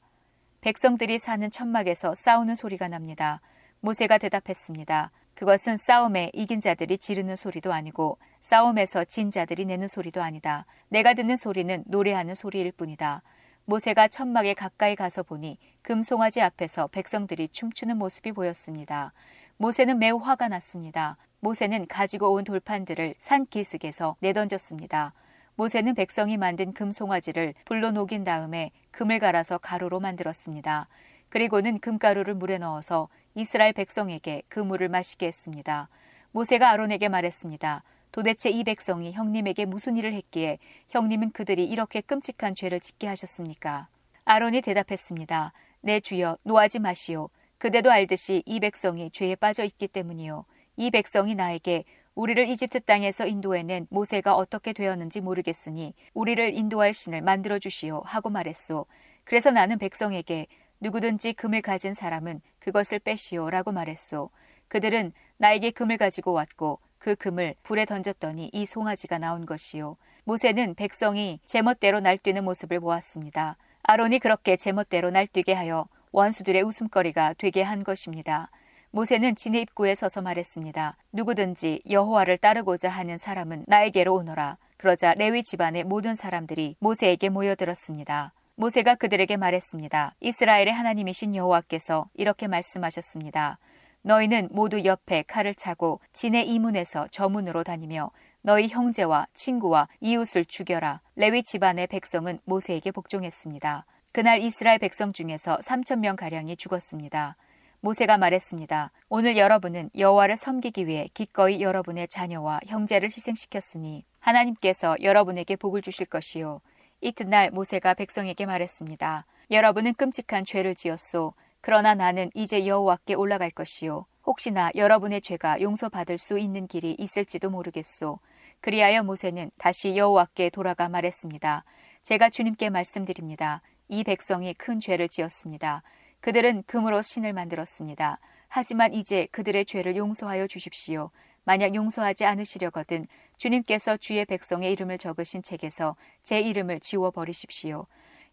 백성들이 사는 천막에서 싸우는 소리가 납니다. 모세가 대답했습니다. 그것은 싸움에 이긴 자들이 지르는 소리도 아니고 싸움에서 진 자들이 내는 소리도 아니다. 내가 듣는 소리는 노래하는 소리일 뿐이다. 모세가 천막에 가까이 가서 보니 금송아지 앞에서 백성들이 춤추는 모습이 보였습니다. 모세는 매우 화가 났습니다. 모세는 가지고 온 돌판들을 산 기슭에서 내던졌습니다. 모세는 백성이 만든 금송아지를 불로 녹인 다음에 금을 갈아서 가루로 만들었습니다. 그리고는 금가루를 물에 넣어서 이스라엘 백성에게 그 물을 마시게 했습니다. 모세가 아론에게 말했습니다. 도대체 이 백성이 형님에게 무슨 일을 했기에 형님은 그들이 이렇게 끔찍한 죄를 짓게 하셨습니까? 아론이 대답했습니다. 내 주여 노하지 마시오. 그대도 알듯이 이 백성이 죄에 빠져 있기 때문이요. 이 백성이 나에게 우리를 이집트 땅에서 인도해낸 모세가 어떻게 되었는지 모르겠으니 우리를 인도할 신을 만들어 주시오 하고 말했소. 그래서 나는 백성에게 누구든지 금을 가진 사람은 그것을 빼시오라고 말했소. 그들은 나에게 금을 가지고 왔고 그 금을 불에 던졌더니 이 송아지가 나온 것이요. 모세는 백성이 제멋대로 날뛰는 모습을 보았습니다. 아론이 그렇게 제멋대로 날뛰게 하여 원수들의 웃음거리가 되게 한 것입니다. 모세는 진의 입구에 서서 말했습니다. 누구든지 여호와를 따르고자 하는 사람은 나에게로 오너라. 그러자 레위 집안의 모든 사람들이 모세에게 모여들었습니다. 모세가 그들에게 말했습니다. 이스라엘의 하나님이신 여호와께서 이렇게 말씀하셨습니다. 너희는 모두 옆에 칼을 차고 진의 이문에서 저문으로 다니며 너희 형제와 친구와 이웃을 죽여라. 레위 집안의 백성은 모세에게 복종했습니다. 그날 이스라엘 백성 중에서 3천 명 가량이 죽었습니다. 모세가 말했습니다. 오늘 여러분은 여호와를 섬기기 위해 기꺼이 여러분의 자녀와 형제를 희생시켰으니 하나님께서 여러분에게 복을 주실 것이요. 이튿날 모세가 백성에게 말했습니다. 여러분은 끔찍한 죄를 지었소. 그러나 나는 이제 여호와께 올라갈 것이요. 혹시나 여러분의 죄가 용서받을 수 있는 길이 있을지도 모르겠소. 그리하여 모세는 다시 여호와께 돌아가 말했습니다. 제가 주님께 말씀드립니다. 이 백성이 큰 죄를 지었습니다. 그들은 금으로 신을 만들었습니다. 하지만 이제 그들의 죄를 용서하여 주십시오. 만약 용서하지 않으시려거든 주님께서 주의 백성의 이름을 적으신 책에서 제 이름을 지워 버리십시오.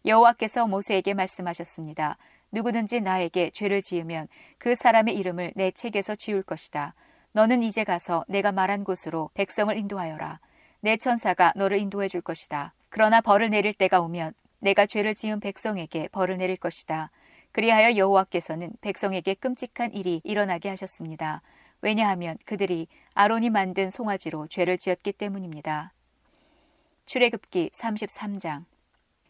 여호와께서 모세에게 말씀하셨습니다. 누구든지 나에게 죄를 지으면 그 사람의 이름을 내 책에서 지울 것이다. 너는 이제 가서 내가 말한 곳으로 백성을 인도하여라. 내 천사가 너를 인도해 줄 것이다. 그러나 벌을 내릴 때가 오면 내가 죄를 지은 백성에게 벌을 내릴 것이다. 그리하여 여호와께서는 백성에게 끔찍한 일이 일어나게 하셨습니다. 왜냐하면 그들이 아론이 만든 송아지로 죄를 지었기 때문입니다. 출애굽기 33장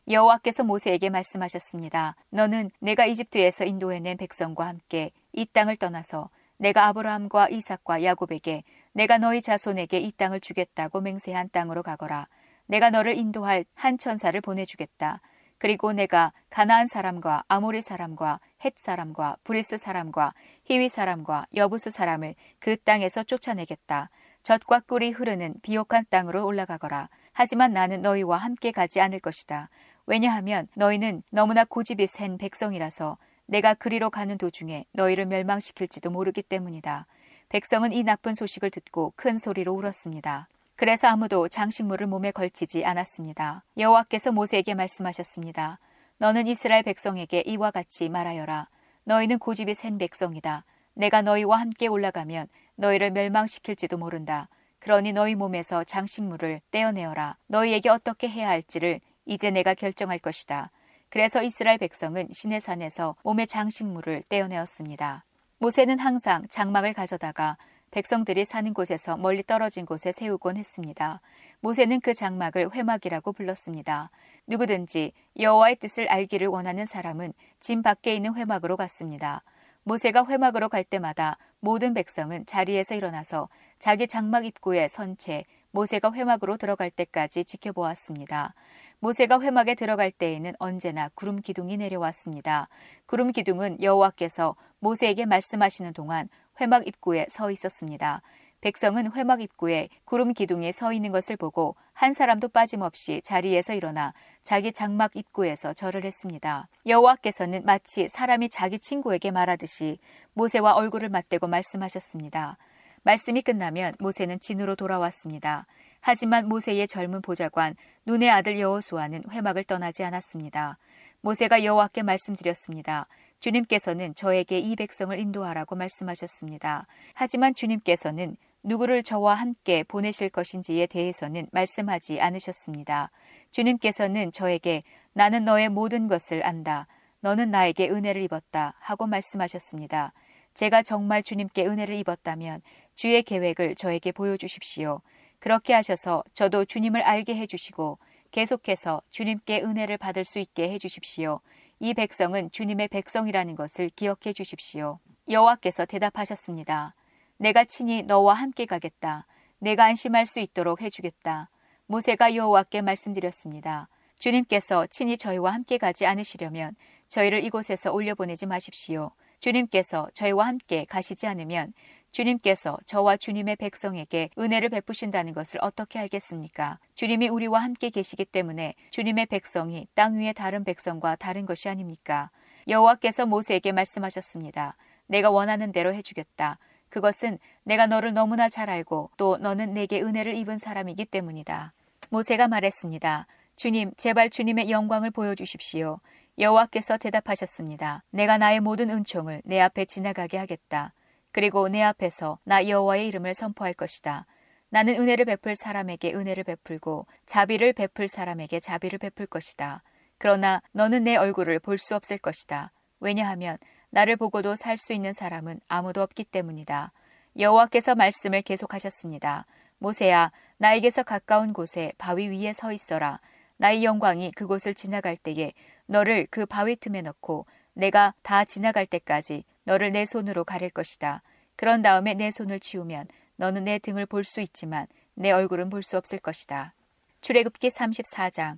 여호와께서 모세에게 말씀하셨습니다. 너는 내가 이집트에서 인도해낸 백성과 함께 이 땅을 떠나서 내가 아브라함과 이삭과 야곱에게 내가 너희 자손에게 이 땅을 주겠다고 맹세한 땅으로 가거라. 내가 너를 인도할 한 천사를 보내주겠다. 그리고 내가 가나안 사람과 아모리 사람과 헷 사람과 브리스 사람과 히위 사람과 여부스 사람을 그 땅에서 쫓아내겠다. 젖과 꿀이 흐르는 비옥한 땅으로 올라가거라. 하지만 나는 너희와 함께 가지 않을 것이다. 왜냐하면 너희는 너무나 고집이 센 백성이라서 내가 그리로 가는 도중에 너희를 멸망시킬지도 모르기 때문이다. 백성은 이 나쁜 소식을 듣고 큰 소리로 울었습니다. 그래서 아무도 장식물을 몸에 걸치지 않았습니다. 여호와께서 모세에게 말씀하셨습니다. 너는 이스라엘 백성에게 이와 같이 말하여라. 너희는 고집이 센 백성이다. 내가 너희와 함께 올라가면 너희를 멸망시킬지도 모른다. 그러니 너희 몸에서 장식물을 떼어내어라. 너희에게 어떻게 해야 할지를 이제 내가 결정할 것이다. 그래서 이스라엘 백성은 시내산에서 몸의 장식물을 떼어내었습니다. 모세는 항상 장막을 가져다가 백성들이 사는 곳에서 멀리 떨어진 곳에 세우곤 했습니다. 모세는 그 장막을 회막이라고 불렀습니다. 누구든지 여호와의 뜻을 알기를 원하는 사람은 진 밖에 있는 회막으로 갔습니다. 모세가 회막으로 갈 때마다 모든 백성은 자리에서 일어나서 자기 장막 입구에 선 채 모세가 회막으로 들어갈 때까지 지켜보았습니다. 모세가 회막에 들어갈 때에는 언제나 구름 기둥이 내려왔습니다. 구름 기둥은 여호와께서 모세에게 말씀하시는 동안 회막 입구에 서 있었습니다. 백성은 회막 입구에 구름 기둥이 서 있는 것을 보고 한 사람도 빠짐없이 자리에서 일어나 자기 장막 입구에서 절을 했습니다. 여호와께서는 마치 사람이 자기 친구에게 말하듯이 모세와 얼굴을 맞대고 말씀하셨습니다. 말씀이 끝나면 모세는 진으로 돌아왔습니다. 하지만 모세의 젊은 보좌관 눈의 아들 여호수아는 회막을 떠나지 않았습니다. 모세가 여호와께 말씀드렸습니다. 주님께서는 저에게 이 백성을 인도하라고 말씀하셨습니다. 하지만 주님께서는 누구를 저와 함께 보내실 것인지에 대해서는 말씀하지 않으셨습니다. 주님께서는 저에게 나는 너의 모든 것을 안다. 너는 나에게 은혜를 입었다. 하고 말씀하셨습니다. 제가 정말 주님께 은혜를 입었다면 주의 계획을 저에게 보여주십시오. 그렇게 하셔서 저도 주님을 알게 해주시고 계속해서 주님께 은혜를 받을 수 있게 해주십시오. 이 백성은 주님의 백성이라는 것을 기억해 주십시오. 여호와께서 대답하셨습니다. 내가 친히 너와 함께 가겠다. 내가 안심할 수 있도록 해주겠다. 모세가 여호와께 말씀드렸습니다. 주님께서 친히 저희와 함께 가지 않으시려면 저희를 이곳에서 올려보내지 마십시오. 주님께서 저희와 함께 가시지 않으면 주님께서 저와 주님의 백성에게 은혜를 베푸신다는 것을 어떻게 알겠습니까? 주님이 우리와 함께 계시기 때문에 주님의 백성이 땅 위의 다른 백성과 다른 것이 아닙니까? 여호와께서 모세에게 말씀하셨습니다. 내가 원하는 대로 해주겠다. 그것은 내가 너를 너무나 잘 알고 또 너는 내게 은혜를 입은 사람이기 때문이다. 모세가 말했습니다. 주님, 제발 주님의 영광을 보여주십시오. 여호와께서 대답하셨습니다. 내가 나의 모든 은총을 내 앞에 지나가게 하겠다. 그리고 내 앞에서 나 여호와의 이름을 선포할 것이다. 나는 은혜를 베풀 사람에게 은혜를 베풀고 자비를 베풀 사람에게 자비를 베풀 것이다. 그러나 너는 내 얼굴을 볼 수 없을 것이다. 왜냐하면 나를 보고도 살 수 있는 사람은 아무도 없기 때문이다. 여호와께서 말씀을 계속하셨습니다. 모세야, 나에게서 가까운 곳에 바위 위에 서 있어라. 나의 영광이 그곳을 지나갈 때에 너를 그 바위 틈에 넣고 내가 다 지나갈 때까지 너를 내 손으로 가릴 것이다. 그런 다음에 내 손을 치우면 너는 내 등을 볼 수 있지만 내 얼굴은 볼 수 없을 것이다. 출애굽기 34장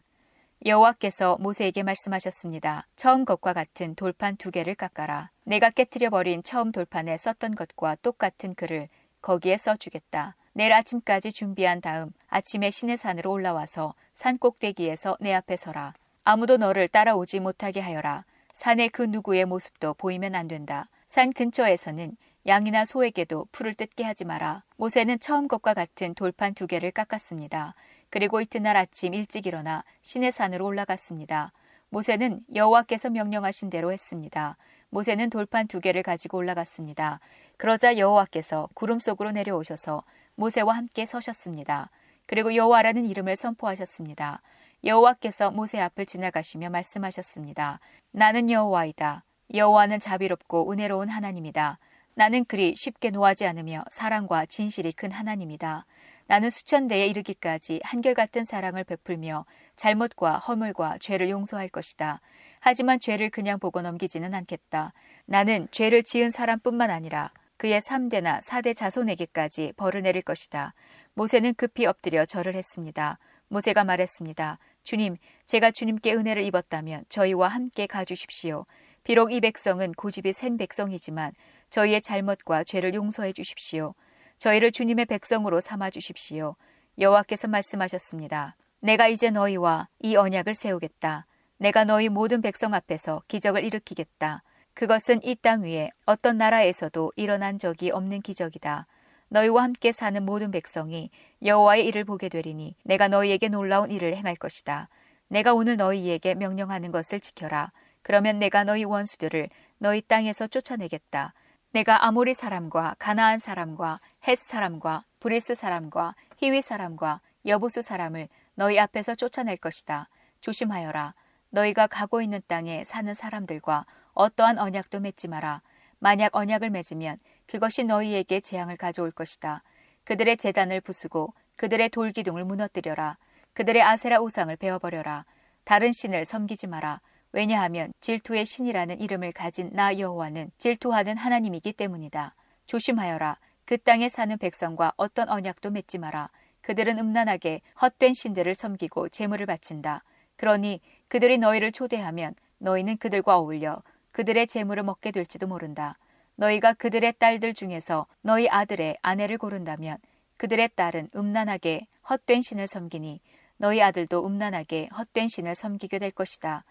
여호와께서 모세에게 말씀하셨습니다. 처음 것과 같은 돌판 두 개를 깎아라. 내가 깨뜨려 버린 처음 돌판에 썼던 것과 똑같은 글을 거기에 써주겠다. 내일 아침까지 준비한 다음 아침에 시내산으로 올라와서 산 꼭대기에서 내 앞에 서라. 아무도 너를 따라오지 못하게 하여라. 산의 그 누구의 모습도 보이면 안 된다. 산 근처에서는 양이나 소에게도 풀을 뜯게 하지 마라. 모세는 처음 것과 같은 돌판 두 개를 깎았습니다. 그리고 이튿날 아침 일찍 일어나 시내산으로 올라갔습니다. 모세는 여호와께서 명령하신 대로 했습니다. 모세는 돌판 두 개를 가지고 올라갔습니다. 그러자 여호와께서 구름 속으로 내려오셔서 모세와 함께 서셨습니다. 그리고 여호와라는 이름을 선포하셨습니다. 여호와께서 모세 앞을 지나가시며 말씀하셨습니다. 나는 여호와이다. 여호와는 자비롭고 은혜로운 하나님이다. 나는 그리 쉽게 노하지 않으며 사랑과 진실이 큰 하나님이다. 나는 수천 대에 이르기까지 한결같은 사랑을 베풀며 잘못과 허물과 죄를 용서할 것이다. 하지만 죄를 그냥 보고 넘기지는 않겠다. 나는 죄를 지은 사람뿐만 아니라 그의 3대나 4대 자손에게까지 벌을 내릴 것이다. 모세는 급히 엎드려 절을 했습니다. 모세가 말했습니다. 주님, 제가 주님께 은혜를 입었다면 저희와 함께 가주십시오. 비록 이 백성은 고집이 센 백성이지만 저희의 잘못과 죄를 용서해 주십시오. 저희를 주님의 백성으로 삼아 주십시오. 여호와께서 말씀하셨습니다. 내가 이제 너희와 이 언약을 세우겠다. 내가 너희 모든 백성 앞에서 기적을 일으키겠다. 그것은 이 땅 위에 어떤 나라에서도 일어난 적이 없는 기적이다. 너희와 함께 사는 모든 백성이 여호와의 일을 보게 되리니 내가 너희에게 놀라운 일을 행할 것이다. 내가 오늘 너희에게 명령하는 것을 지켜라. 그러면 내가 너희 원수들을 너희 땅에서 쫓아내겠다. 내가 아모리 사람과 가나안 사람과 헷 사람과 브리스 사람과 히위 사람과 여부스 사람을 너희 앞에서 쫓아낼 것이다. 조심하여라. 너희가 가고 있는 땅에 사는 사람들과 어떠한 언약도 맺지 마라. 만약 언약을 맺으면 그것이 너희에게 재앙을 가져올 것이다. 그들의 재단을 부수고 그들의 돌기둥을 무너뜨려라. 그들의 아세라 우상을 베어버려라. 다른 신을 섬기지 마라. 왜냐하면 질투의 신이라는 이름을 가진 나 여호와는 질투하는 하나님이기 때문이다. 조심하여라. 그 땅에 사는 백성과 어떤 언약도 맺지 마라. 그들은 음란하게 헛된 신들을 섬기고 재물을 바친다. 그러니 그들이 너희를 초대하면 너희는 그들과 어울려 그들의 재물을 먹게 될지도 모른다. 너희가 그들의 딸들 중에서 너희 아들의 아내를 고른다면 그들의 딸은 음란하게 헛된 신을 섬기니 너희 아들도 음란하게 헛된 신을 섬기게 될 것이다.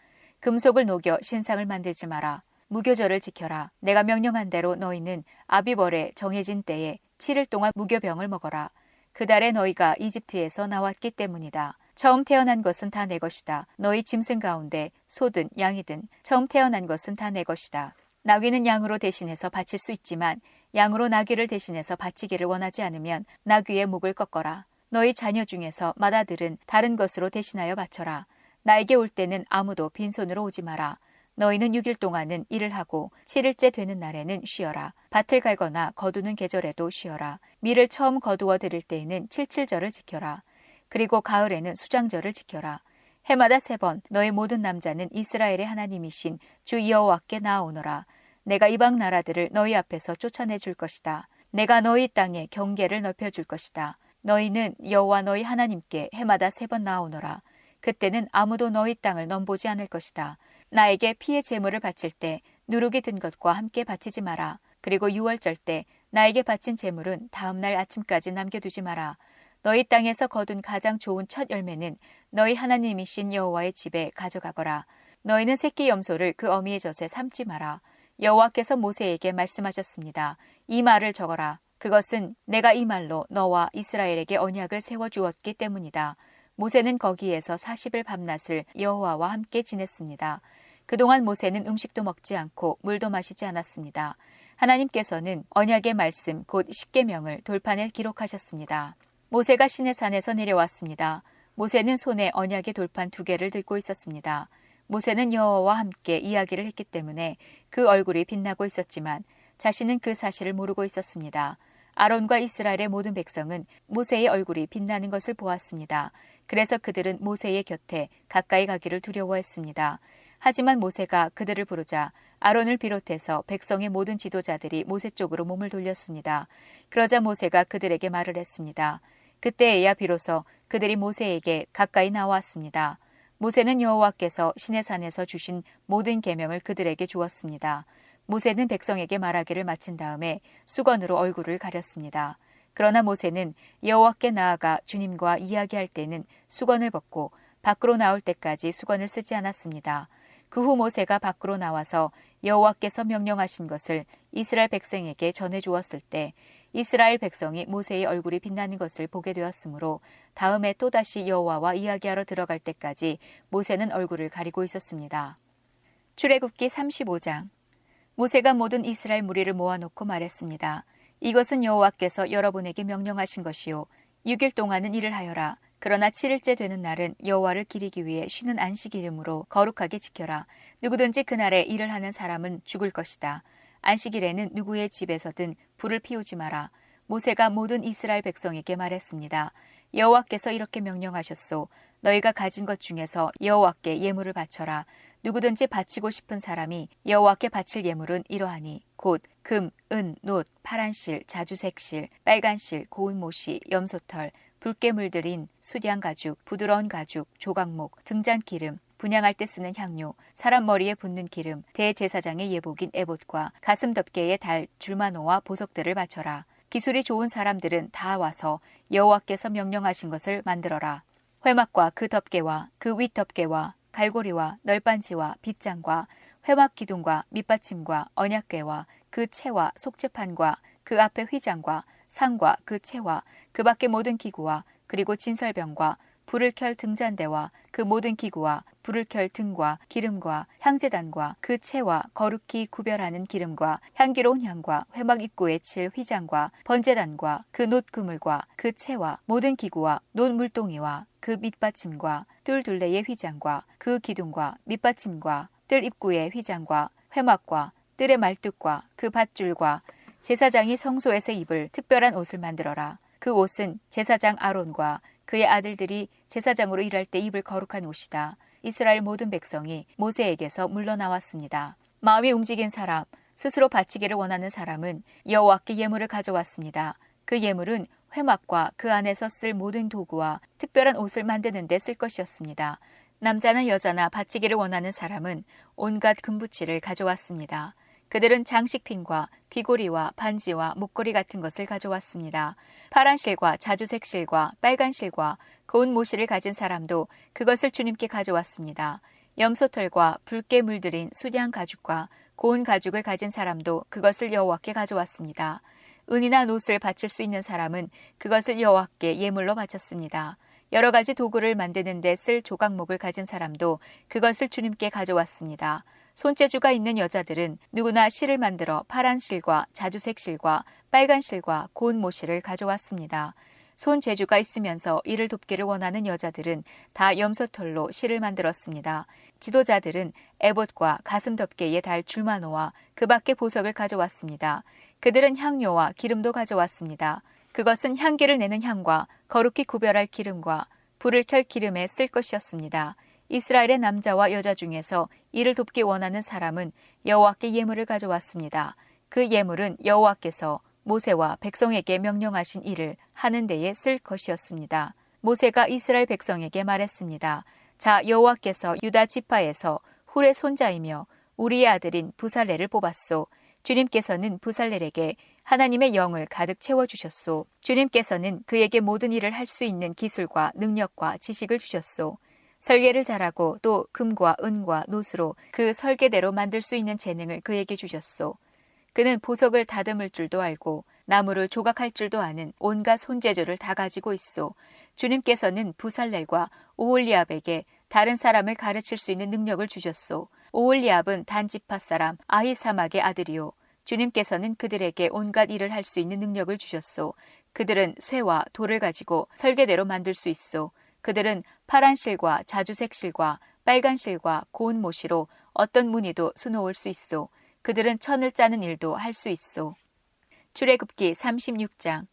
금속을 녹여 신상을 만들지 마라. 무교절을 지켜라. 내가 명령한 대로 너희는 아비벌에 정해진 때에 7일 동안 무교병을 먹어라. 그 달에 너희가 이집트에서 나왔기 때문이다. 처음 태어난 것은 다 내 것이다. 너희 짐승 가운데 소든 양이든 처음 태어난 것은 다 내 것이다. 나귀는 양으로 대신해서 바칠 수 있지만 양으로 나귀를 대신해서 바치기를 원하지 않으면 나귀의 목을 꺾어라. 너희 자녀 중에서 맏아들은 다른 것으로 대신하여 바쳐라. 나에게 올 때는 아무도 빈손으로 오지 마라. 너희는 6일 동안은 일을 하고 7일째 되는 날에는 쉬어라. 밭을 갈거나 거두는 계절에도 쉬어라. 밀을 처음 거두어 드릴 때에는 칠칠절을 지켜라. 그리고 가을에는 수장절을 지켜라. 해마다 세 번 너희 모든 남자는 이스라엘의 하나님이신 주 여호와께 나아오너라. 내가 이방 나라들을 너희 앞에서 쫓아내 줄 것이다. 내가 너희 땅에 경계를 넓혀 줄 것이다. 너희는 여호와 너희 하나님께 해마다 세 번 나오너라. 그때는 아무도 너희 땅을 넘보지 않을 것이다. 나에게 피의 제물을 바칠 때 누룩이 든 것과 함께 바치지 마라. 그리고 유월절 때 나에게 바친 제물은 다음 날 아침까지 남겨두지 마라. 너희 땅에서 거둔 가장 좋은 첫 열매는 너희 하나님이신 여호와의 집에 가져가거라. 너희는 새끼 염소를 그 어미의 젖에 삼지 마라. 여호와께서 모세에게 말씀하셨습니다. 이 말을 적어라. 그것은 내가 이 말로 너와 이스라엘에게 언약을 세워 주었기 때문이다. 모세는 거기에서 40일 밤낮을 여호와와 함께 지냈습니다. 그동안 모세는 음식도 먹지 않고 물도 마시지 않았습니다. 하나님께서는 언약의 말씀 곧 십계명을 돌판에 기록하셨습니다. 모세가 시내산에서 내려왔습니다. 모세는 손에 언약의 돌판 두 개를 들고 있었습니다. 모세는 여호와와 함께 이야기를 했기 때문에 그 얼굴이 빛나고 있었지만 자신은 그 사실을 모르고 있었습니다. 아론과 이스라엘의 모든 백성은 모세의 얼굴이 빛나는 것을 보았습니다. 그래서 그들은 모세의 곁에 가까이 가기를 두려워했습니다. 하지만 모세가 그들을 부르자 아론을 비롯해서 백성의 모든 지도자들이 모세 쪽으로 몸을 돌렸습니다. 그러자 모세가 그들에게 말을 했습니다. 그때에야 비로소 그들이 모세에게 가까이 나왔습니다. 모세는 여호와께서 시내산에서 주신 모든 계명을 그들에게 주었습니다. 모세는 백성에게 말하기를 마친 다음에 수건으로 얼굴을 가렸습니다. 그러나 모세는 여호와께 나아가 주님과 이야기할 때는 수건을 벗고 밖으로 나올 때까지 수건을 쓰지 않았습니다. 그 후 모세가 밖으로 나와서 여호와께서 명령하신 것을 이스라엘 백성에게 전해 주었을 때 이스라엘 백성이 모세의 얼굴이 빛나는 것을 보게 되었으므로 다음에 또다시 여호와와 이야기하러 들어갈 때까지 모세는 얼굴을 가리고 있었습니다. 출애굽기 35장 모세가 모든 이스라엘 무리를 모아놓고 말했습니다. 이것은 여호와께서 여러분에게 명령하신 것이요 6일 동안은 일을 하여라. 그러나 7일째 되는 날은 여호와를 기리기 위해 쉬는 안식일이므로 거룩하게 지켜라. 누구든지 그날에 일을 하는 사람은 죽을 것이다. 안식일에는 누구의 집에서든 불을 피우지 마라. 모세가 모든 이스라엘 백성에게 말했습니다. 여호와께서 이렇게 명령하셨소. 너희가 가진 것 중에서 여호와께 예물을 바쳐라. 누구든지 바치고 싶은 사람이 여호와께 바칠 예물은 이러하니 곧 금, 은, 놋, 파란실, 자주색실, 빨간실, 고운 모시, 염소털, 붉게 물들인 수량 가죽, 부드러운 가죽, 조각목, 등잔 기름, 분양할 때 쓰는 향료, 사람 머리에 붓는 기름, 대제사장의 예복인 에봇과 가슴 덮개의 달, 줄마노와 보석들을 바쳐라. 기술이 좋은 사람들은 다 와서 여호와께서 명령하신 것을 만들어라. 회막과 그 덮개와 그 윗덮개와 갈고리와 널빤지와 빗장과 회막 기둥과 밑받침과 언약궤와 그 채와 속재판과 그 앞에 휘장과 상과 그 채와 그 밖의 모든 기구와 그리고 진설병과 불을 켤 등잔대와 그 모든 기구와 불을 켤 등과 기름과 향재단과 그 채와 거룩히 구별하는 기름과 향기로운 향과 회막 입구에 칠 휘장과 번제단과 그 놋 그물과 그 채와 모든 기구와 놋 물동이와 그 밑받침과 뜰 둘레의 휘장과 그 기둥과 밑받침과 뜰 입구의 휘장과 회막과 뜰의 말뚝과 그 밧줄과 제사장이 성소에서 입을 특별한 옷을 만들어라. 그 옷은 제사장 아론과 그의 아들들이 제사장으로 일할 때 입을 거룩한 옷이다. 이스라엘 모든 백성이 모세에게서 물러나왔습니다. 마음이 움직인 사람, 스스로 바치기를 원하는 사람은 여호와께 예물을 가져왔습니다. 그 예물은 회막과 그 안에서 쓸 모든 도구와 특별한 옷을 만드는 데 쓸 것이었습니다. 남자나 여자나 바치기를 원하는 사람은 온갖 금부치를 가져왔습니다. 그들은 장식핀과 귀고리와 반지와 목걸이 같은 것을 가져왔습니다. 파란 실과 자주색 실과 빨간 실과 고운 모시를 가진 사람도 그것을 주님께 가져왔습니다. 염소털과 붉게 물들인 수량 가죽과 고운 가죽을 가진 사람도 그것을 여호와께 가져왔습니다. 은이나 노을 바칠 수 있는 사람은 그것을 여호와께 예물로 바쳤습니다. 여러 가지 도구를 만드는 데 쓸 조각목을 가진 사람도 그것을 주님께 가져왔습니다. 손재주가 있는 여자들은 누구나 실을 만들어 파란 실과 자주색 실과 빨간 실과 고운 모실을 가져왔습니다. 손재주가 있으면서 이를 돕기를 원하는 여자들은 다 염소털로 실을 만들었습니다. 지도자들은 에봇과 가슴 덮개에 달 줄마노와 그 밖의 보석을 가져왔습니다. 그들은 향료와 기름도 가져왔습니다. 그것은 향기를 내는 향과 거룩히 구별할 기름과 불을 켤 기름에 쓸 것이었습니다. 이스라엘의 남자와 여자 중에서 이를 돕기 원하는 사람은 여호와께 예물을 가져왔습니다. 그 예물은 여호와께서 모세와 백성에게 명령하신 일을 하는 데에 쓸 것이었습니다. 모세가 이스라엘 백성에게 말했습니다. 자, 여호와께서 유다 지파에서 훌의 손자이며 우리의 아들인 부살레를 뽑았소. 주님께서는 부살렐에게 하나님의 영을 가득 채워 주셨소. 주님께서는 그에게 모든 일을 할 수 있는 기술과 능력과 지식을 주셨소. 설계를 잘하고 또 금과 은과 노스로 그 설계대로 만들 수 있는 재능을 그에게 주셨소. 그는 보석을 다듬을 줄도 알고 나무를 조각할 줄도 아는 온갖 손재주를 다 가지고 있어 주님께서는 부살렐과 오홀리압에게 다른 사람을 가르칠 수 있는 능력을 주셨소. 오홀리압은 단지파 사람 아히사막의 아들이요. 주님께서는 그들에게 온갖 일을 할 수 있는 능력을 주셨소. 그들은 쇠와 돌을 가지고 설계대로 만들 수 있어. 그들은 파란 실과 자주색 실과 빨간 실과 고운 모시로 어떤 무늬도 수놓을 수 있어. 그들은 천을 짜는 일도 할 수 있어. 출애굽기 36장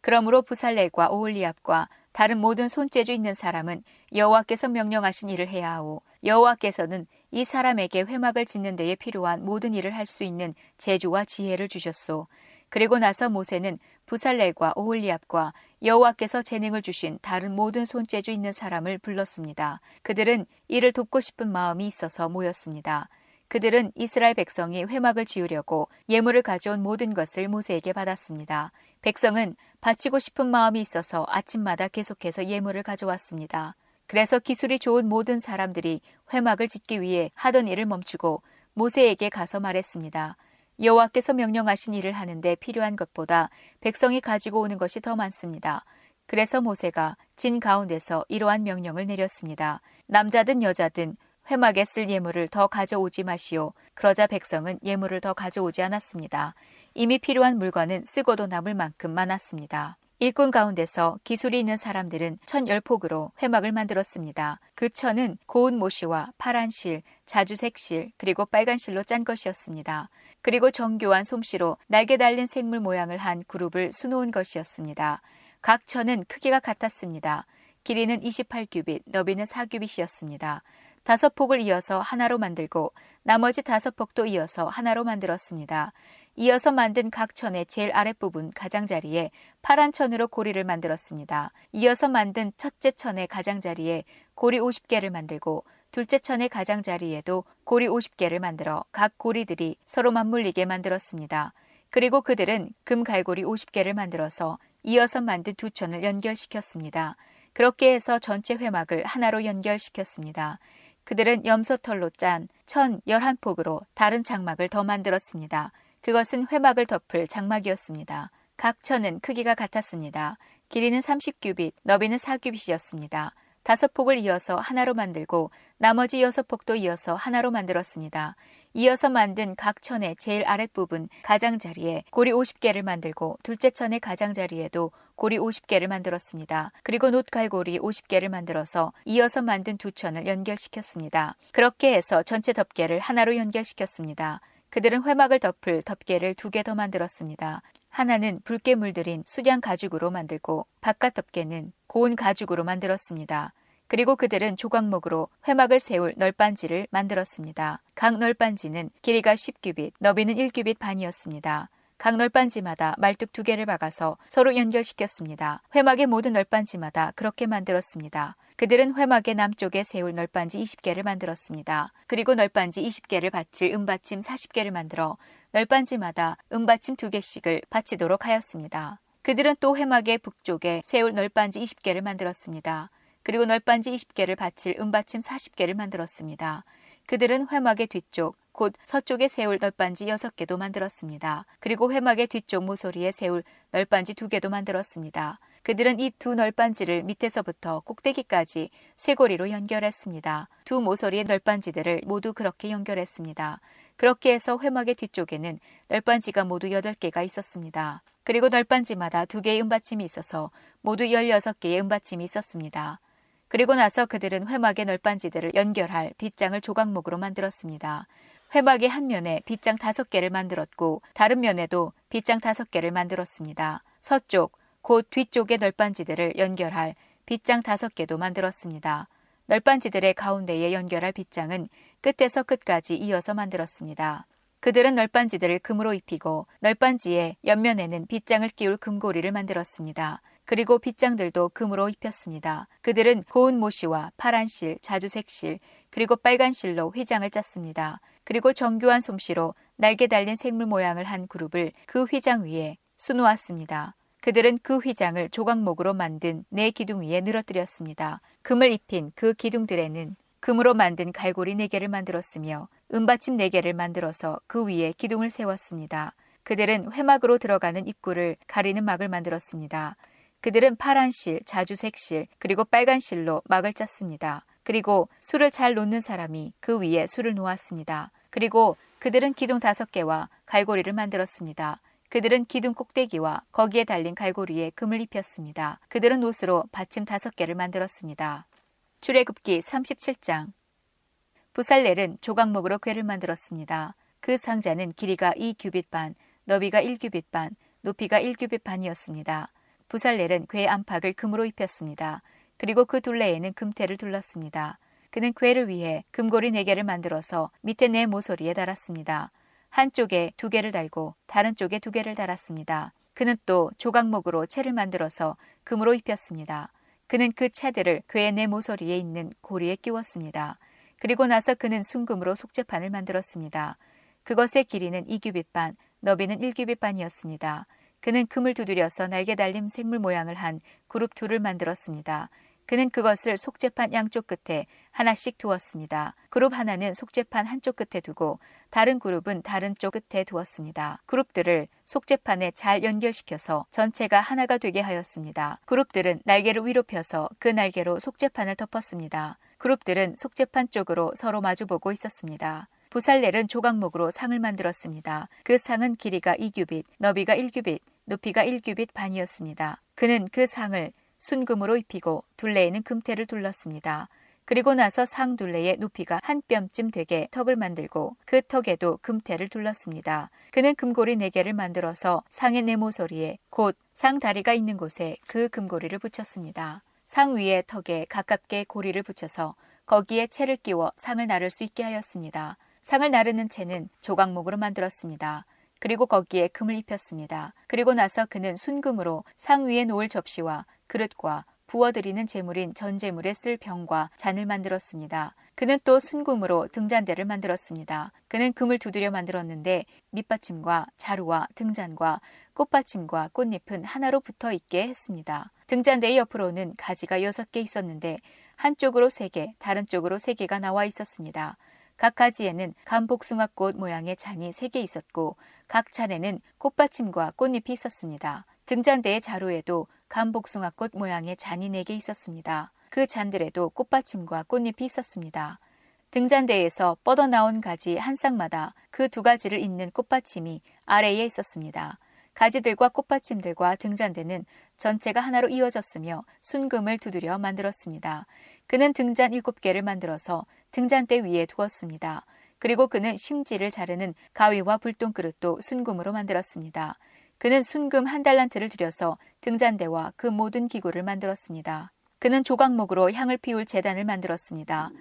그러므로 부살렐과 오홀리압과 다른 모든 손재주 있는 사람은 여호와께서 명령하신 일을 해야 하오. 여호와께서는 이 사람에게 회막을 짓는 데에 필요한 모든 일을 할 수 있는 재주와 지혜를 주셨소. 그리고 나서 모세는 부살렐과 오홀리압과 여호와께서 재능을 주신 다른 모든 손재주 있는 사람을 불렀습니다. 그들은 이를 돕고 싶은 마음이 있어서 모였습니다. 그들은 이스라엘 백성이 회막을 지으려고 예물을 가져온 모든 것을 모세에게 받았습니다. 백성은 바치고 싶은 마음이 있어서 아침마다 계속해서 예물을 가져왔습니다. 그래서 기술이 좋은 모든 사람들이 회막을 짓기 위해 하던 일을 멈추고 모세에게 가서 말했습니다. 여호와께서 명령하신 일을 하는데 필요한 것보다 백성이 가지고 오는 것이 더 많습니다. 그래서 모세가 진 가운데서 이러한 명령을 내렸습니다. 남자든 여자든 회막에 쓸 예물을 더 가져오지 마시오. 그러자 백성은 예물을 더 가져오지 않았습니다. 이미 필요한 물건은 쓰고도 남을 만큼 많았습니다. 일꾼 가운데서 기술이 있는 사람들은 천 열폭으로 회막을 만들었습니다. 그 천은 고운 모시와 파란 실, 자주색 실, 그리고 빨간 실로 짠 것이었습니다. 그리고 정교한 솜씨로 날개 달린 생물 모양을 한 그룹을 수놓은 것이었습니다. 각 천은 크기가 같았습니다. 길이는 28규빗, 너비는 4규빗이었습니다. 다섯 폭을 이어서 하나로 만들고 나머지 다섯 폭도 이어서 하나로 만들었습니다. 이어서 만든 각 천의 제일 아랫부분 가장자리에 파란 천으로 고리를 만들었습니다. 이어서 만든 첫째 천의 가장자리에 고리 50개를 만들고 둘째 천의 가장자리에도 고리 50개를 만들어 각 고리들이 서로 맞물리게 만들었습니다. 그리고 그들은 금 갈고리 50개를 만들어서 이어서 만든 두 천을 연결시켰습니다. 그렇게 해서 전체 회막을 하나로 연결시켰습니다. 그들은 염소털로 짠천 11폭으로 다른 장막을 더 만들었습니다. 그것은 회막을 덮을 장막이었습니다. 각 천은 크기가 같았습니다. 길이는 30규빗, 너비는 4규빗이었습니다. 다섯 폭을 이어서 하나로 만들고 나머지 여섯 폭도 이어서 하나로 만들었습니다. 이어서 만든 각 천의 제일 아랫부분 가장자리에 고리 50개를 만들고 둘째 천의 가장자리에도 고리 50개를 만들었습니다. 그리고 놋갈고리 50개를 만들어서 이어서 만든 두 천을 연결시켰습니다. 그렇게 해서 전체 덮개를 하나로 연결시켰습니다. 그들은 회막을 덮을 덮개를 두 개 더 만들었습니다. 하나는 붉게 물들인 수량 가죽으로 만들고 바깥 덮개는 고운 가죽으로 만들었습니다. 그리고 그들은 조각목으로 회막을 세울 널빤지를 만들었습니다. 각 널빤지는 길이가 10규빗, 너비는 1규빗 반이었습니다. 각 널빤지마다 말뚝 두 개를 박아서 서로 연결시켰습니다. 회막의 모든 널빤지마다 그렇게 만들었습니다. 그들은 회막의 남쪽에 세울 널빤지 20개를 만들었습니다. 그리고 널빤지 20개를 받칠 은받침 40개를 만들어 널빤지마다 은받침 2개씩을 받치도록 하였습니다. 그들은 또 회막의 북쪽에 세울 널빤지 20개를 만들었습니다. 그리고 널빤지 20개를 받칠 은받침 40개를 만들었습니다. 그들은 회막의 뒤쪽, 곧 서쪽에 세울 널빤지 6개도 만들었습니다. 그리고 회막의 뒤쪽 모서리에 세울 널빤지 2개도 만들었습니다. 그들은 이 두 널빤지를 밑에서부터 꼭대기까지 쇠고리로 연결했습니다. 두 모서리의 널빤지들을 모두 그렇게 연결했습니다. 그렇게 해서 회막의 뒤쪽에는 널빤지가 모두 8개가 있었습니다. 그리고 널빤지마다 두 개의 은받침이 있어서 모두 16개의 은받침이 있었습니다. 그리고 나서 그들은 회막의 널빤지들을 연결할 빗장을 조각목으로 만들었습니다. 회막의 한 면에 빗장 다섯 개를 만들었고 다른 면에도 빗장 다섯 개를 만들었습니다. 서쪽, 곧 뒤쪽의 널빤지들을 연결할 빗장 다섯 개도 만들었습니다. 널빤지들의 가운데에 연결할 빗장은 끝에서 끝까지 이어서 만들었습니다. 그들은 널빤지들을 금으로 입히고 널빤지의 옆면에는 빗장을 끼울 금고리를 만들었습니다. 그리고 빗장들도 금으로 입혔습니다. 그들은 고운 모시와 파란 실, 자주색 실, 그리고 빨간 실로 휘장을 짰습니다. 그리고 정교한 솜씨로 날개 달린 생물 모양을 한 그룹을 그 휘장 위에 수놓았습니다. 그들은 그 휘장을 조각목으로 만든 네 기둥 위에 늘어뜨렸습니다. 금을 입힌 그 기둥들에는 금으로 만든 갈고리 네 개를 만들었으며 은받침 네 개를 만들어서 그 위에 기둥을 세웠습니다. 그들은 회막으로 들어가는 입구를 가리는 막을 만들었습니다. 그들은 파란 실, 자주색 실, 그리고 빨간 실로 막을 짰습니다. 그리고 술을 잘 놓는 사람이 그 위에 술을 놓았습니다. 그리고 그들은 기둥 다섯 개와 갈고리를 만들었습니다. 그들은 기둥 꼭대기와 거기에 달린 갈고리에 금을 입혔습니다. 그들은 옷으로 받침 다섯 개를 만들었습니다. 출애굽기 37장 부살렐은 조각목으로 궤를 만들었습니다. 그 상자는 길이가 2규빗 반, 너비가 1규빗 반, 높이가 1규빗 반이었습니다. 부살렐은 궤 안팎을 금으로 입혔습니다. 그리고 그 둘레에는 금태를 둘렀습니다. 그는 궤를 위해 금고리 네 개를 만들어서 밑에 네 모서리에 달았습니다. 한쪽에 두 개를 달고 다른 쪽에 두 개를 달았습니다. 그는 또 조각목으로 채를 만들어서 금으로 입혔습니다. 그는 그 채들을 궤의 네 모서리에 있는 고리에 끼웠습니다. 그리고 나서 그는 순금으로 속죄판을 만들었습니다. 그것의 길이는 2규빗 반, 너비는 1규빗 반이었습니다. 그는 금을 두드려서 날개 달림 생물 모양을 한 그룹 둘을 만들었습니다. 그는 그것을 속죄판 양쪽 끝에 하나씩 두었습니다. 그룹 하나는 속죄판 한쪽 끝에 두고 다른 그룹은 다른 쪽 끝에 두었습니다. 그룹들을 속죄판에 잘 연결시켜서 전체가 하나가 되게 하였습니다. 그룹들은 날개를 위로 펴서 그 날개로 속죄판을 덮었습니다. 그룹들은 속죄판 쪽으로 서로 마주보고 있었습니다. 부살렐은 조각목으로 상을 만들었습니다. 그 상은 길이가 2규빗, 너비가 1규빗, 높이가 1규빗 반이었습니다. 그는 그 상을 순금으로 입히고 둘레에는 금태를 둘렀습니다. 그리고 나서 상 둘레의 높이가 한 뼘쯤 되게 턱을 만들고 그 턱에도 금태를 둘렀습니다. 그는 금고리 네 개를 만들어서 상의 네 모서리에 곧 상 다리가 있는 곳에 그 금고리를 붙였습니다. 상 위에 턱에 가깝게 고리를 붙여서 거기에 채를 끼워 상을 나를 수 있게 하였습니다. 상을 나르는 채는 조각목으로 만들었습니다. 그리고 거기에 금을 입혔습니다. 그리고 나서 그는 순금으로 상 위에 놓을 접시와 그릇과 부어드리는 제물인 전제물에 쓸 병과 잔을 만들었습니다. 그는 또 순금으로 등잔대를 만들었습니다. 그는 금을 두드려 만들었는데 밑받침과 자루와 등잔과 꽃받침과 꽃잎은 하나로 붙어 있게 했습니다. 등잔대의 옆으로는 가지가 여섯 개 있었는데 한쪽으로 세 개, 다른 쪽으로 세 개가 나와 있었습니다. 각 가지에는 감복숭아꽃 모양의 잔이 세 개 있었고 각 잔에는 꽃받침과 꽃잎이 있었습니다. 등잔대의 자루에도 감복숭아꽃 모양의 잔이 네개 있었습니다. 그 잔들에도 꽃받침과 꽃잎이 있었습니다. 등잔대에서 뻗어나온 가지 한 쌍마다 그 두 가지를 잇는 꽃받침이 아래에 있었습니다. 가지들과 꽃받침들과 등잔대는 전체가 하나로 이어졌으며 순금을 두드려 만들었습니다. 그는 등잔 일곱 개를 만들어서 등잔대 위에 두었습니다. 그리고 그는 심지를 자르는 가위와 불똥 그릇도 순금으로 만들었습니다. 그는 순금 한 달란트를 들여서 등잔대와 그 모든 기구를 만들었습니다. 그는 조각목으로 향을 피울 재단을 만들었습니다.